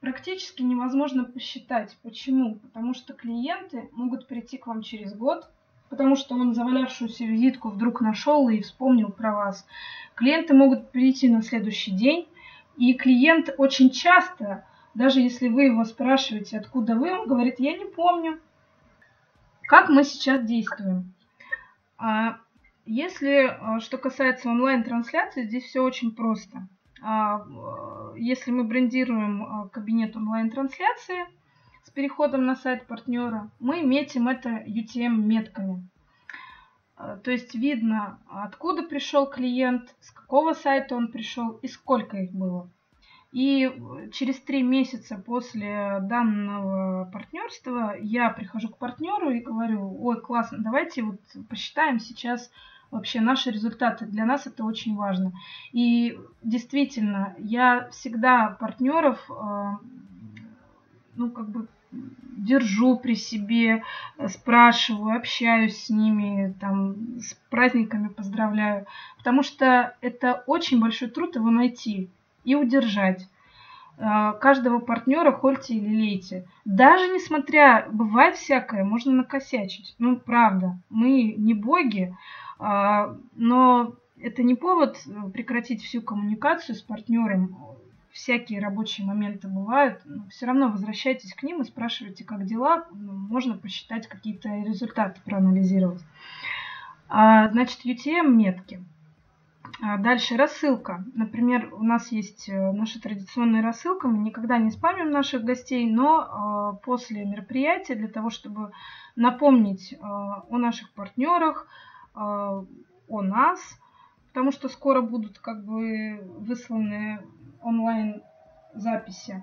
практически невозможно посчитать. Почему? Потому что клиенты могут прийти к вам через год, потому что он завалявшуюся визитку вдруг нашел и вспомнил про вас. Клиенты могут прийти на следующий день, и клиент очень часто, даже если вы его спрашиваете, откуда вы, он говорит, я не помню. Как мы сейчас действуем? А, если, а, что касается онлайн-трансляции, здесь все очень просто. А, если мы брендируем кабинет онлайн-трансляции с переходом на сайт партнера, мы метим это UTM-метками. То есть видно, откуда пришел клиент, с какого сайта он пришел и сколько их было. И через три месяца после данного партнерства я прихожу к партнеру и говорю, ой, классно, давайте вот посчитаем сейчас вообще наши результаты. Для нас это очень важно. И действительно, я всегда партнеров, э, ну, как бы держу при себе, спрашиваю, общаюсь с ними, там, с праздниками поздравляю, потому что это очень большой труд его найти и удержать э, каждого партнера хольте или лейте. Даже несмотря, бывает всякое, можно накосячить. Ну, правда, мы не боги, а, но это не повод прекратить всю коммуникацию с партнером всякие рабочие моменты бывают, все равно возвращайтесь к ним и спрашивайте, как дела. Ну, можно посчитать какие-то результаты, проанализировать. А, значит, UTM-метки. А дальше рассылка. Например, у нас есть э, наша традиционная рассылка. Мы никогда не спамим наших гостей, но э, после мероприятия для того, чтобы напомнить э, о наших партнерах, о нас, потому что скоро будут как бы высланы онлайн записи.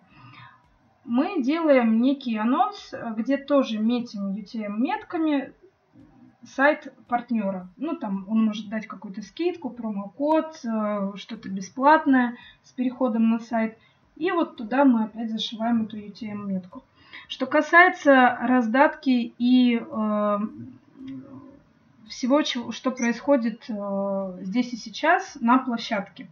Мы делаем некий анонс, где тоже метим UTM метками сайт партнера. Ну, там он может дать какую-то скидку, промокод, э, что-то бесплатное с переходом на сайт. И вот туда мы опять зашиваем эту UTM-метку. Что касается раздатки и э, всего, чего, что происходит э, здесь и сейчас на площадке.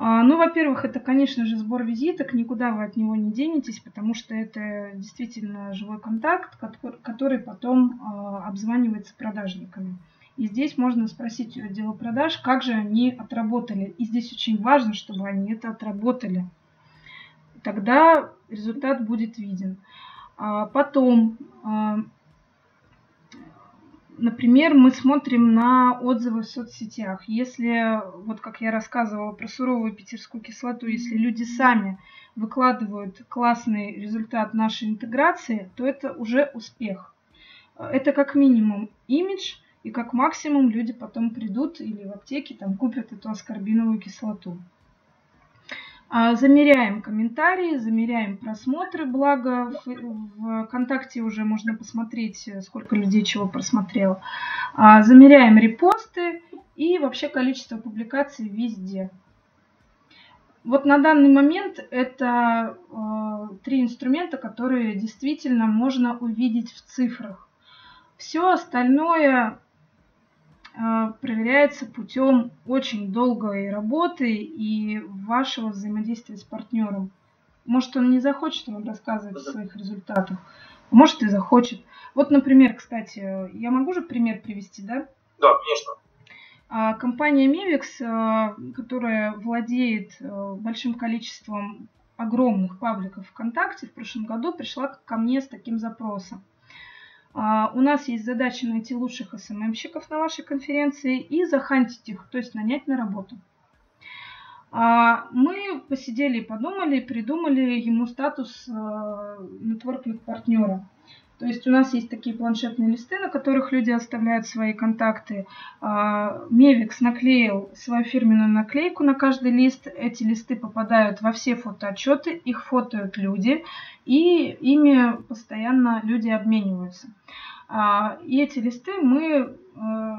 А, ну, во-первых, это, конечно же, сбор визиток, никуда вы от него не денетесь, потому что это действительно живой контакт, который потом а, обзванивается продажниками. И здесь можно спросить у отдела продаж, как же они отработали. И здесь очень важно, чтобы они это отработали. Тогда результат будет виден. А, потом Например, мы смотрим на отзывы в соцсетях. Если, вот как я рассказывала про суровую питерскую кислоту, если люди сами выкладывают классный результат нашей интеграции, то это уже успех. Это как минимум имидж, и как максимум люди потом придут или в аптеке там купят эту аскорбиновую кислоту. А, замеряем комментарии, замеряем просмотры, благо в ВКонтакте уже можно посмотреть, сколько людей чего просмотрело. А, замеряем репосты и вообще количество публикаций везде. Вот на данный момент это э, три инструмента, которые действительно можно увидеть в цифрах. Все остальное проверяется путем очень долгой работы и вашего взаимодействия с партнером. Может, он не захочет вам рассказывать о своих результатах, а может и захочет. Вот, например, кстати, я могу же пример привести, да? Да, конечно. А, компания Mevix, которая владеет большим количеством огромных пабликов ВКонтакте, в прошлом году пришла ко мне с таким запросом. А, у нас есть задача найти лучших СММщиков на вашей конференции и захантить их, то есть нанять на работу. А, мы посидели и подумали, придумали ему статус э, нетворкинг партнера. То есть у нас есть такие планшетные листы, на которых люди оставляют свои контакты. Мевикс наклеил свою фирменную наклейку на каждый лист. Эти листы попадают во все фотоотчеты, их фотоют люди, и ими постоянно люди обмениваются. А, и эти листы мы э,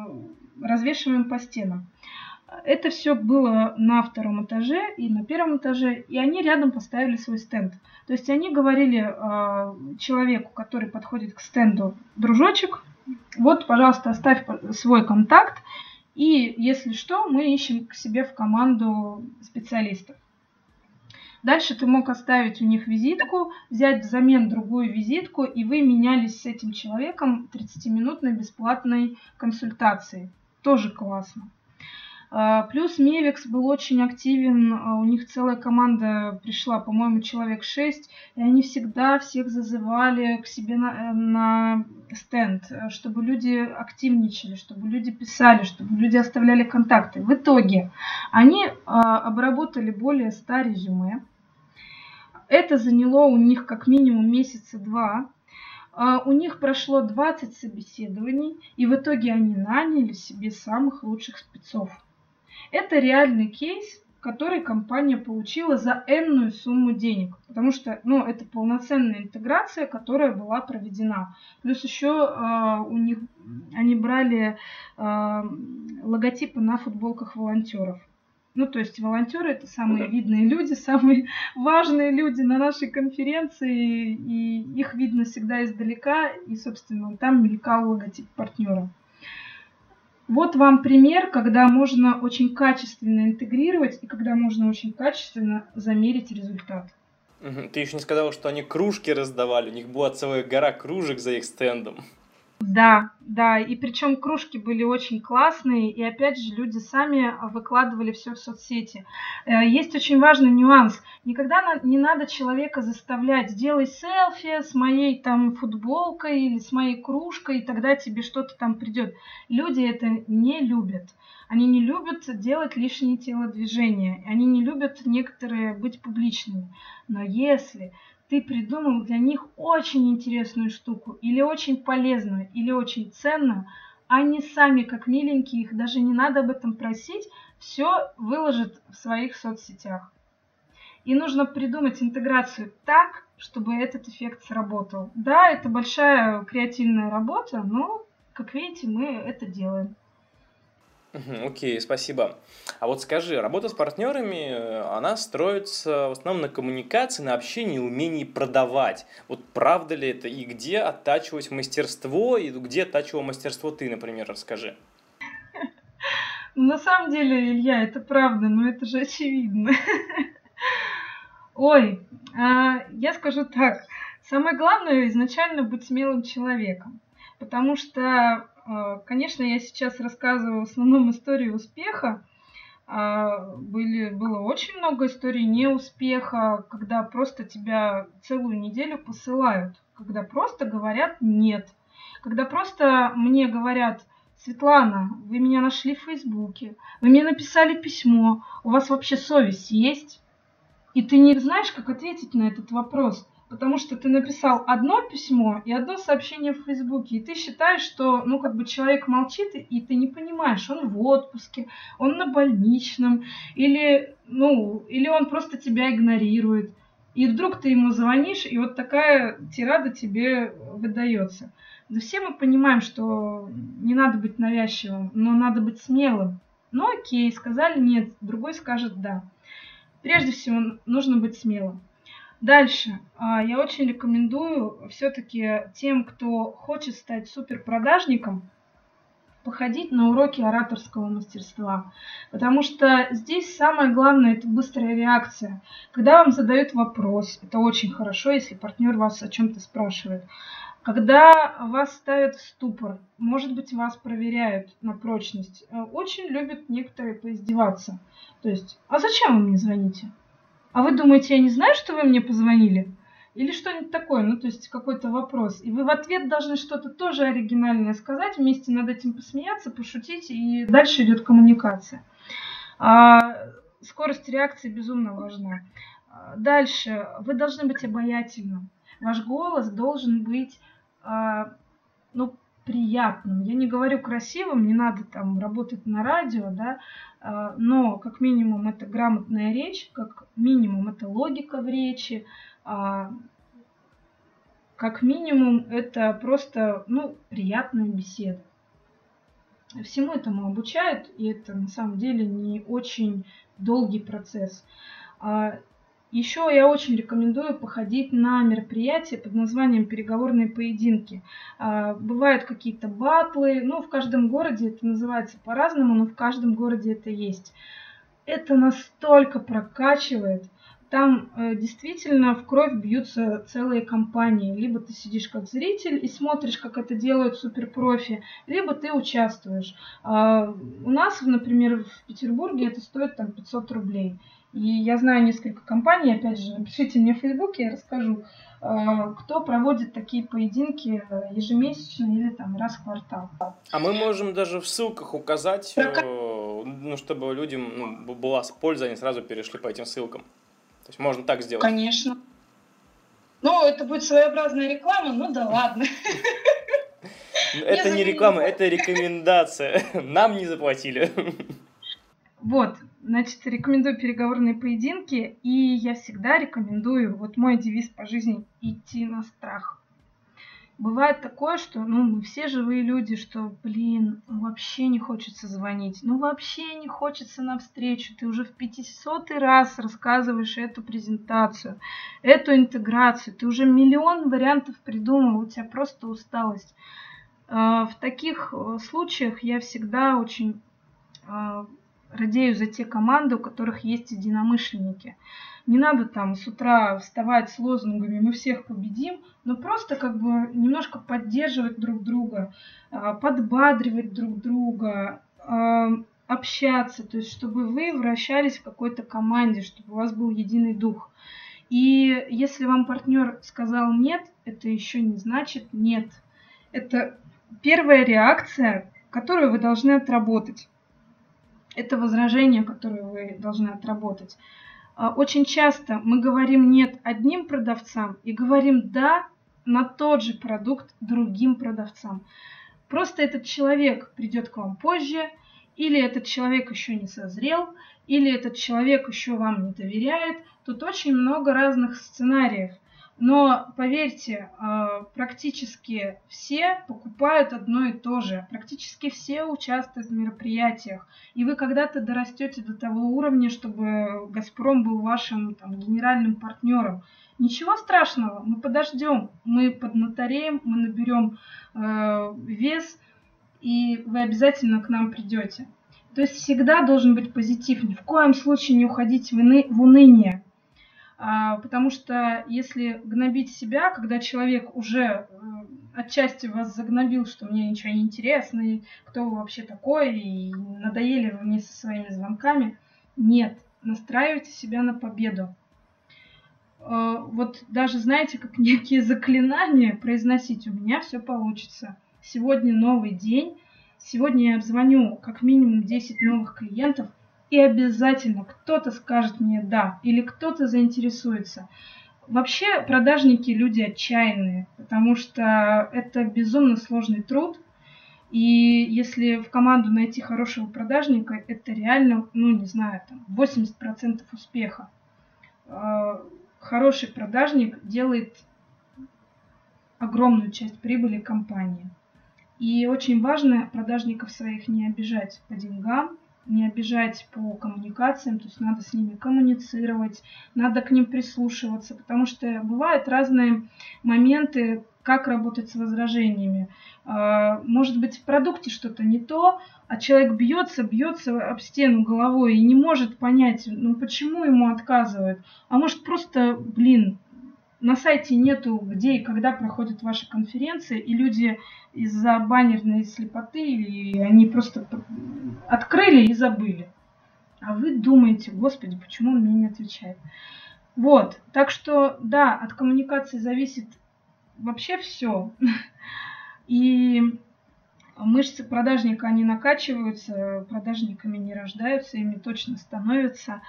развешиваем по стенам. Это все было на втором этаже и на первом этаже, и они рядом поставили свой стенд. То есть они говорили э, человеку, который подходит к стенду, дружочек, вот, пожалуйста, оставь свой контакт, и если что, мы ищем к себе в команду специалистов. Дальше ты мог оставить у них визитку, взять взамен другую визитку, и вы менялись с этим человеком 30-минутной бесплатной консультацией. Тоже классно. А, плюс Мевикс был очень активен, а, у них целая команда пришла, по-моему, человек 6, и они всегда всех зазывали к себе на, э, на стенд, э, чтобы люди активничали, чтобы люди писали, чтобы люди оставляли контакты. В итоге они а, обработали более 100 резюме. Это заняло у них как минимум месяца два. У них прошло 20 собеседований, и в итоге они наняли себе самых лучших спецов. Это реальный кейс, который компания получила за энную сумму денег, потому что ну, это полноценная интеграция, которая была проведена. Плюс еще э, у них они брали э, логотипы на футболках волонтеров. Ну, то есть волонтеры это самые видные люди, самые важные люди на нашей конференции, и их видно всегда издалека, и, собственно, там мелькал логотип партнера. Вот вам пример, когда можно очень качественно интегрировать и когда можно очень качественно замерить результат. Ты еще не сказал, что они кружки раздавали, у них была целая гора кружек за их стендом. Да, да, и причем кружки были очень классные, и опять же люди сами выкладывали все в соцсети. Э, есть очень важный нюанс. Никогда не надо человека заставлять, сделай селфи с моей там футболкой или с моей кружкой, и тогда тебе что-то там придет. Люди это не любят. Они не любят делать лишние телодвижения, они не любят некоторые быть публичными. Но если ты придумал для них очень интересную штуку, или очень полезную, или очень ценную, они сами, как миленькие, их даже не надо об этом просить, все выложат в своих соцсетях. И нужно придумать интеграцию так, чтобы этот эффект сработал. Да, это большая креативная работа, но, как видите, мы это делаем. Окей, okay, спасибо. А вот скажи, работа с партнерами, э, она строится в основном на коммуникации, на общении умении продавать. Вот правда ли это? И где оттачивать мастерство, и где оттачивал мастерство ты, например, расскажи. На самом деле, Илья, это правда, но это же очевидно. Ой, а, я скажу так. Самое главное изначально быть смелым человеком. Потому что конечно, я сейчас рассказываю в основном истории успеха. А, были, было очень много историй неуспеха, когда просто тебя целую неделю посылают, когда просто говорят «нет», когда просто мне говорят Светлана, вы меня нашли в Фейсбуке, вы мне написали письмо, у вас вообще совесть есть? И ты не знаешь, как ответить на этот вопрос потому что ты написал одно письмо и одно сообщение в Фейсбуке, и ты считаешь, что, ну, как бы человек молчит, и ты не понимаешь, он в отпуске, он на больничном, или, ну, или он просто тебя игнорирует. И вдруг ты ему звонишь, и вот такая тирада тебе выдается. Да все мы понимаем, что не надо быть навязчивым, но надо быть смелым. Ну окей, сказали нет, другой скажет да. Прежде всего, нужно быть смелым. Дальше. А, я очень рекомендую все-таки тем, кто хочет стать суперпродажником, походить на уроки ораторского мастерства. Потому что здесь самое главное – это быстрая реакция. Когда вам задают вопрос, это очень хорошо, если партнер вас о чем-то спрашивает. Когда вас ставят в ступор, может быть, вас проверяют на прочность, э, очень любят некоторые поиздеваться. То есть, а зачем вы мне звоните? А вы думаете, я не знаю, что вы мне позвонили? Или что-нибудь такое, ну, то есть какой-то вопрос. И вы в ответ должны что-то тоже оригинальное сказать, вместе над этим посмеяться, пошутить, и дальше идет коммуникация. А, скорость реакции безумно важна. А, дальше. Вы должны быть обаятельным. Ваш голос должен быть, а, ну, приятным. Я не говорю красивым, не надо там работать на радио, да, а, но как минимум это грамотная речь, как минимум это логика в речи, а, как минимум это просто, ну, приятная беседа. Всему этому обучают, и это на самом деле не очень долгий процесс. Еще я очень рекомендую походить на мероприятия под названием переговорные поединки. А, бывают какие-то батлы, ну, в каждом городе это называется по-разному, но в каждом городе это есть. Это настолько прокачивает, там э, действительно в кровь бьются целые компании. Либо ты сидишь как зритель и смотришь, как это делают суперпрофи, либо ты участвуешь. Э, у нас, например, в Петербурге это стоит там 500 рублей. И я знаю несколько компаний, опять же, напишите мне в Фейсбуке, я расскажу, э, кто проводит такие поединки ежемесячно или там раз в квартал. А мы можем даже в ссылках указать, э, ну, чтобы людям ну, была польза, они сразу перешли по этим ссылкам. То есть можно так сделать. Конечно. Ну, это будет своеобразная реклама, ну да ладно. Это не реклама, это рекомендация. Нам не заплатили. Вот, значит, рекомендую переговорные поединки, и я всегда рекомендую, вот мой девиз по жизни, идти на страх. Бывает такое, что, ну, мы все живые люди, что, блин, вообще не хочется звонить, ну, вообще не хочется навстречу, ты уже в 500 раз рассказываешь эту презентацию, эту интеграцию, ты уже миллион вариантов придумал, у тебя просто усталость. А, в таких э, случаях я всегда очень а, радею за те команды, у которых есть единомышленники. Не надо там с утра вставать с лозунгами «мы всех победим», но просто как бы немножко поддерживать друг друга, а, подбадривать друг друга, а, общаться, то есть чтобы вы вращались в какой-то команде, чтобы у вас был единый дух. И если вам партнер сказал нет, это еще не значит нет. Это первая реакция, которую вы должны отработать. Это возражение, которое вы должны отработать. А, очень часто мы говорим нет одним продавцам и говорим да на тот же продукт другим продавцам. Просто этот человек придет к вам позже, или этот человек еще не созрел, или этот человек еще вам не доверяет. Тут очень много разных сценариев – но поверьте, а, практически все покупают одно и то же. Практически все участвуют в мероприятиях. И вы когда-то дорастете до того уровня, чтобы Газпром был вашим там, генеральным партнером. Ничего страшного, мы подождем, мы поднатареем, мы наберем э, вес, и вы обязательно к нам придете. То есть всегда должен быть позитив. Ни в коем случае не уходить в, уны, в уныние. А, потому что если гнобить себя, когда человек уже э, отчасти вас загнобил, что мне ничего не интересно, и кто вы вообще такой, и надоели вы мне со своими звонками, нет, настраивайте себя на победу. А, вот даже знаете, как некие заклинания произносить, у меня все получится. Сегодня новый день, сегодня я обзвоню как минимум 10 новых клиентов, и обязательно кто-то скажет мне «да» или кто-то заинтересуется. Вообще продажники люди отчаянные, потому что это безумно сложный труд. И если в команду найти хорошего продажника, это реально, ну не знаю, там 80% успеха. А, хороший продажник делает огромную часть прибыли компании. И очень важно продажников своих не обижать по деньгам, не обижать по коммуникациям, то есть надо с ними коммуницировать, надо к ним прислушиваться, потому что бывают разные моменты, как работать с возражениями. А, может быть, в продукте что-то не то, а человек бьется, бьется об стену головой и не может понять, ну почему ему отказывают. А может просто, блин, на сайте нету, где и когда проходят ваши конференции, и люди из-за баннерной слепоты, или они просто открыли и забыли. А вы думаете, господи, почему он мне не отвечает? Вот, так что, да, от коммуникации зависит вообще все. И мышцы продажника, они накачиваются, продажниками не рождаются, ими точно становятся.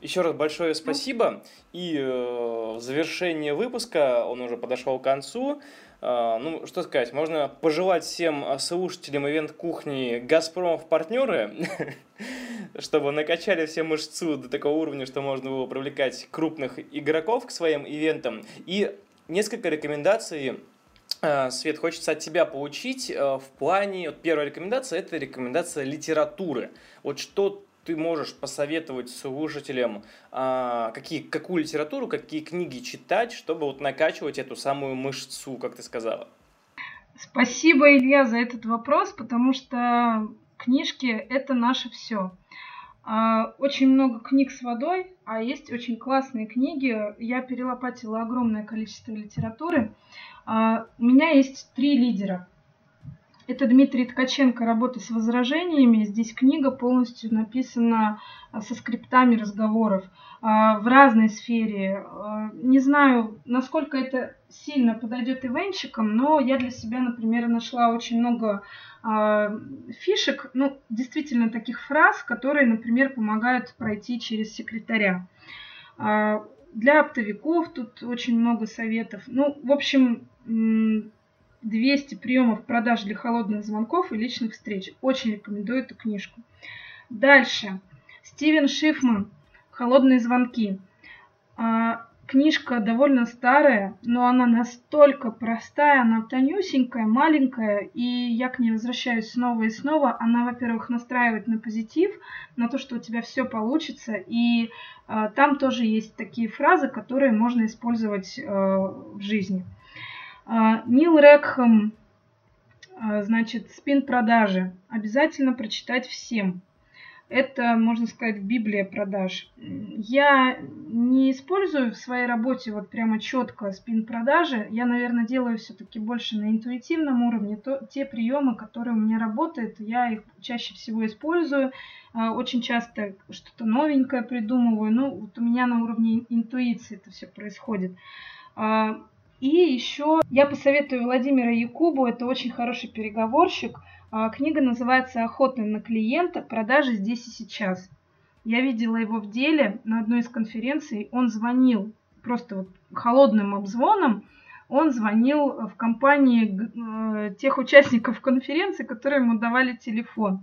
Еще раз большое спасибо. И э, в завершение выпуска, он уже подошел к концу. Э, ну, что сказать, можно пожелать всем слушателям ивент кухни Газпром в партнеры, чтобы накачали все мышцу до такого уровня, что можно было привлекать крупных игроков к своим ивентам. И несколько рекомендаций э, Свет, хочется от тебя получить э, в плане... Вот первая рекомендация – это рекомендация литературы. Вот что ты можешь посоветовать слушателям, а, какие, какую литературу, какие книги читать, чтобы вот накачивать эту самую мышцу, как ты сказала? Спасибо, Илья, за этот вопрос, потому что книжки – это наше все. А, очень много книг с водой, а есть очень классные книги. Я перелопатила огромное количество литературы. А, у меня есть три лидера – это Дмитрий Ткаченко «Работа с возражениями». Здесь книга полностью написана а, со скриптами разговоров а, в разной сфере. А, не знаю, насколько это сильно подойдет ивенщикам, но я для себя, например, нашла очень много фишек, ну, действительно таких фраз, которые, например, помогают пройти через секретаря. Для оптовиков тут очень много советов. Ну, в общем, 200 приемов продаж для холодных звонков и личных встреч. Очень рекомендую эту книжку. Дальше. Стивен Шифман. Холодные звонки. А, книжка довольно старая, но она настолько простая, она тонюсенькая, маленькая, и я к ней возвращаюсь снова и снова. Она, во-первых, настраивает на позитив, на то, что у тебя все получится, и а, там тоже есть такие фразы, которые можно использовать а, в жизни. А, Нил Рекхэм, а, значит, спин продажи. Обязательно прочитать всем. это, можно сказать, библия продаж. Я не использую в своей работе вот прямо четко спин-продажи. Я, наверное, делаю все-таки больше на интуитивном уровне. То, те приемы, которые у меня работают, я их чаще всего использую. А, очень часто что-то новенькое придумываю. Ну, вот у меня на уровне интуиции это все происходит. И еще я посоветую Владимира Якубу, это очень хороший переговорщик – а, книга называется «Охота на клиента. Продажи здесь и сейчас». Я видела его в деле на одной из конференций. Он звонил просто вот холодным обзвоном. Он звонил в компании э, тех участников конференции, которые ему давали телефон.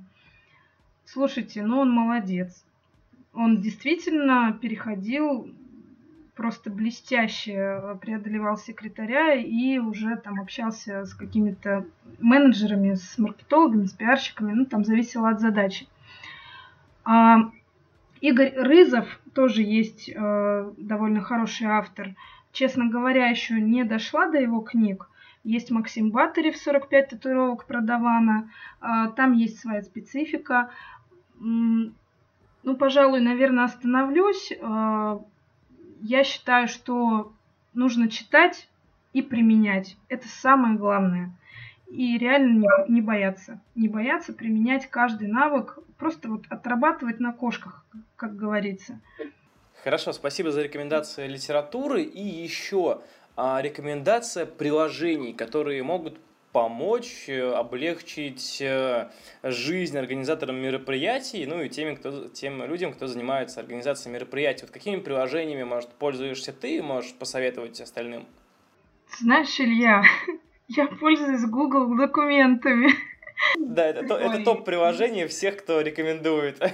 Слушайте, ну он молодец. Он действительно переходил просто блестяще э, преодолевал секретаря и уже там общался с какими-то менеджерами, с маркетологами, с пиарщиками, ну там зависело от задачи. А, Игорь Рызов тоже есть э, довольно хороший автор. Честно говоря, еще не дошла до его книг. Есть Максим Батарев, 45 татуировок продавана. Э, там есть своя специфика. Ну, пожалуй, наверное, остановлюсь. Э, я считаю, что нужно читать и применять. Это самое главное. И реально не, не бояться. Не бояться применять каждый навык, просто вот отрабатывать на кошках, как говорится. Хорошо, спасибо за рекомендации литературы. И еще а, рекомендация приложений, которые могут помочь, э, облегчить э, жизнь организаторам мероприятий, ну и теми, кто, тем людям, кто занимается организацией мероприятий. Вот какими приложениями, может, пользуешься ты, можешь посоветовать остальным? Знаешь, Илья, я пользуюсь Google документами. Да, это, это топ-приложение всех, кто рекомендует.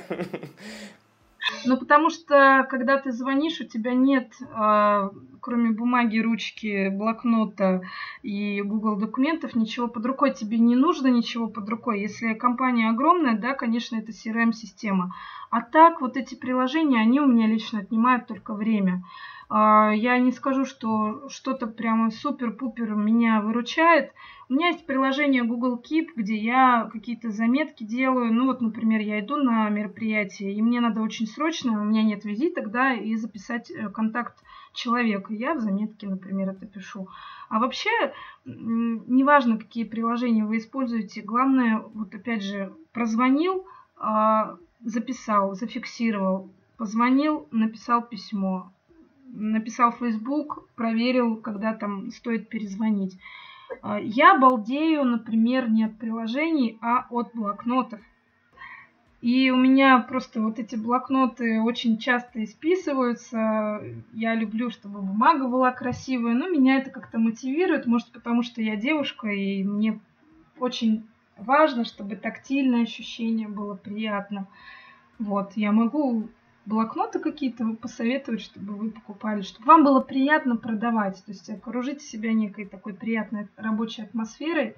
Ну, потому что, когда ты звонишь, у тебя нет, э, кроме бумаги, ручки, блокнота и Google документов, ничего под рукой. Тебе не нужно ничего под рукой. Если компания огромная, да, конечно, это CRM-система. А так, вот эти приложения, они у меня лично отнимают только время. Э, я не скажу, что что-то прямо супер-пупер меня выручает. У меня есть приложение Google Keep, где я какие-то заметки делаю. Ну вот, например, я иду на мероприятие, и мне надо очень срочно, у меня нет визиток, да, и записать э, контакт человека. Я в заметке, например, это пишу. А вообще, неважно, какие приложения вы используете, главное, вот опять же, прозвонил, а, записал, зафиксировал, позвонил, написал письмо, написал в Facebook, проверил, когда там стоит перезвонить. А, я балдею, например, не от приложений, а от блокнотов. И у меня просто вот эти блокноты очень часто исписываются. Я люблю, чтобы бумага была красивая, но меня это как-то мотивирует, может, потому что я девушка, и мне очень важно, чтобы тактильное ощущение было приятно. Вот, я могу блокноты какие-то посоветовать, чтобы вы покупали, чтобы вам было приятно продавать. То есть окружите себя некой такой приятной рабочей атмосферой.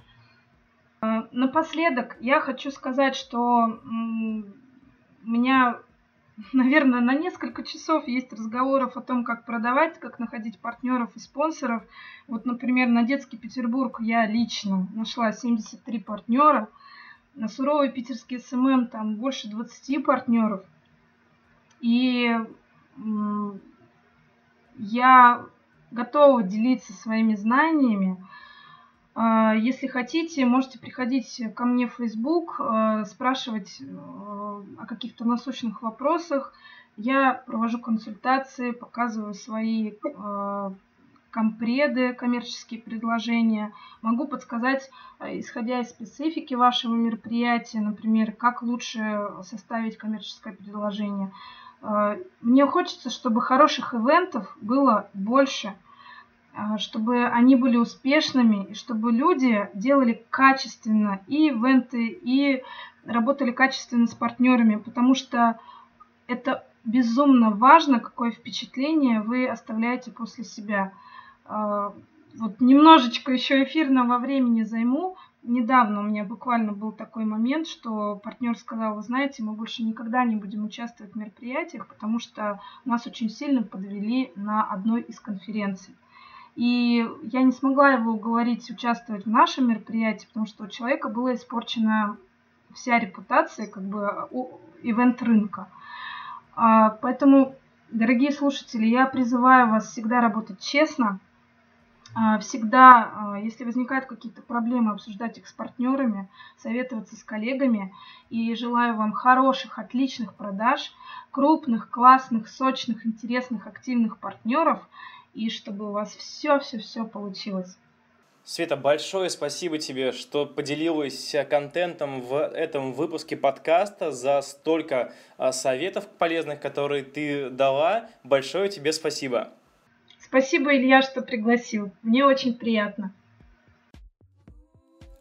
А, напоследок я хочу сказать, что у меня, наверное, на несколько часов есть разговоров о том, как продавать, как находить партнеров и спонсоров. Вот, например, на детский Петербург я лично нашла 73 партнера. На суровый питерский SMM там больше 20 партнеров – и я готова делиться своими знаниями. А, если хотите, можете приходить ко мне в Facebook, а, спрашивать а, о каких-то насущных вопросах. Я провожу консультации, показываю свои компреды, коммерческие предложения. Могу подсказать, исходя из специфики вашего мероприятия, например, как лучше составить коммерческое предложение. Э, мне хочется, чтобы хороших ивентов было больше, э, чтобы они были успешными, и чтобы люди делали качественно и ивенты, и работали качественно с партнерами, потому что это безумно важно, какое впечатление вы оставляете после себя. Э, вот немножечко еще эфирного времени займу недавно у меня буквально был такой момент, что партнер сказал, вы знаете, мы больше никогда не будем участвовать в мероприятиях, потому что нас очень сильно подвели на одной из конференций. И я не смогла его уговорить участвовать в нашем мероприятии, потому что у человека было испорчено вся репутация как бы у ивент-рынка. А, поэтому, дорогие слушатели, я призываю вас всегда работать честно, всегда, а, если возникают какие-то проблемы, обсуждать их с партнерами, советоваться с коллегами. И желаю вам хороших, отличных продаж, крупных, классных, сочных, интересных, активных партнеров, и чтобы у вас все-все-все получилось. Света, большое спасибо тебе, что поделилась контентом в этом выпуске подкаста, за столько а, советов полезных, которые ты дала. Большое тебе спасибо. Спасибо, Илья, что пригласил. Мне очень приятно.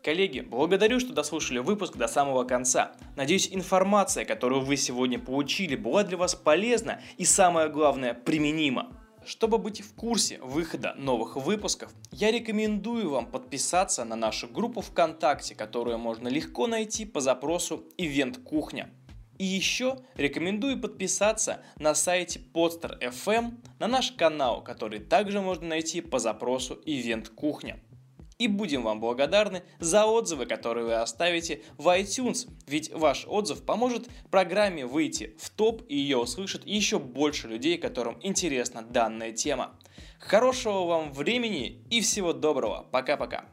Коллеги, благодарю, что дослушали выпуск до самого конца. Надеюсь, информация, которую вы сегодня получили, была для вас полезна и, самое главное, применима. Чтобы быть в курсе выхода новых выпусков, я рекомендую вам подписаться на нашу группу ВКонтакте, которую можно легко найти по запросу «Ивент Кухня». И еще рекомендую подписаться на сайте Podster FM на наш канал, который также можно найти по запросу «Ивент Кухня». И будем вам благодарны за отзывы, которые вы оставите в iTunes, ведь ваш отзыв поможет программе выйти в топ и ее услышат еще больше людей, которым интересна данная тема. Хорошего вам времени и всего доброго. Пока-пока.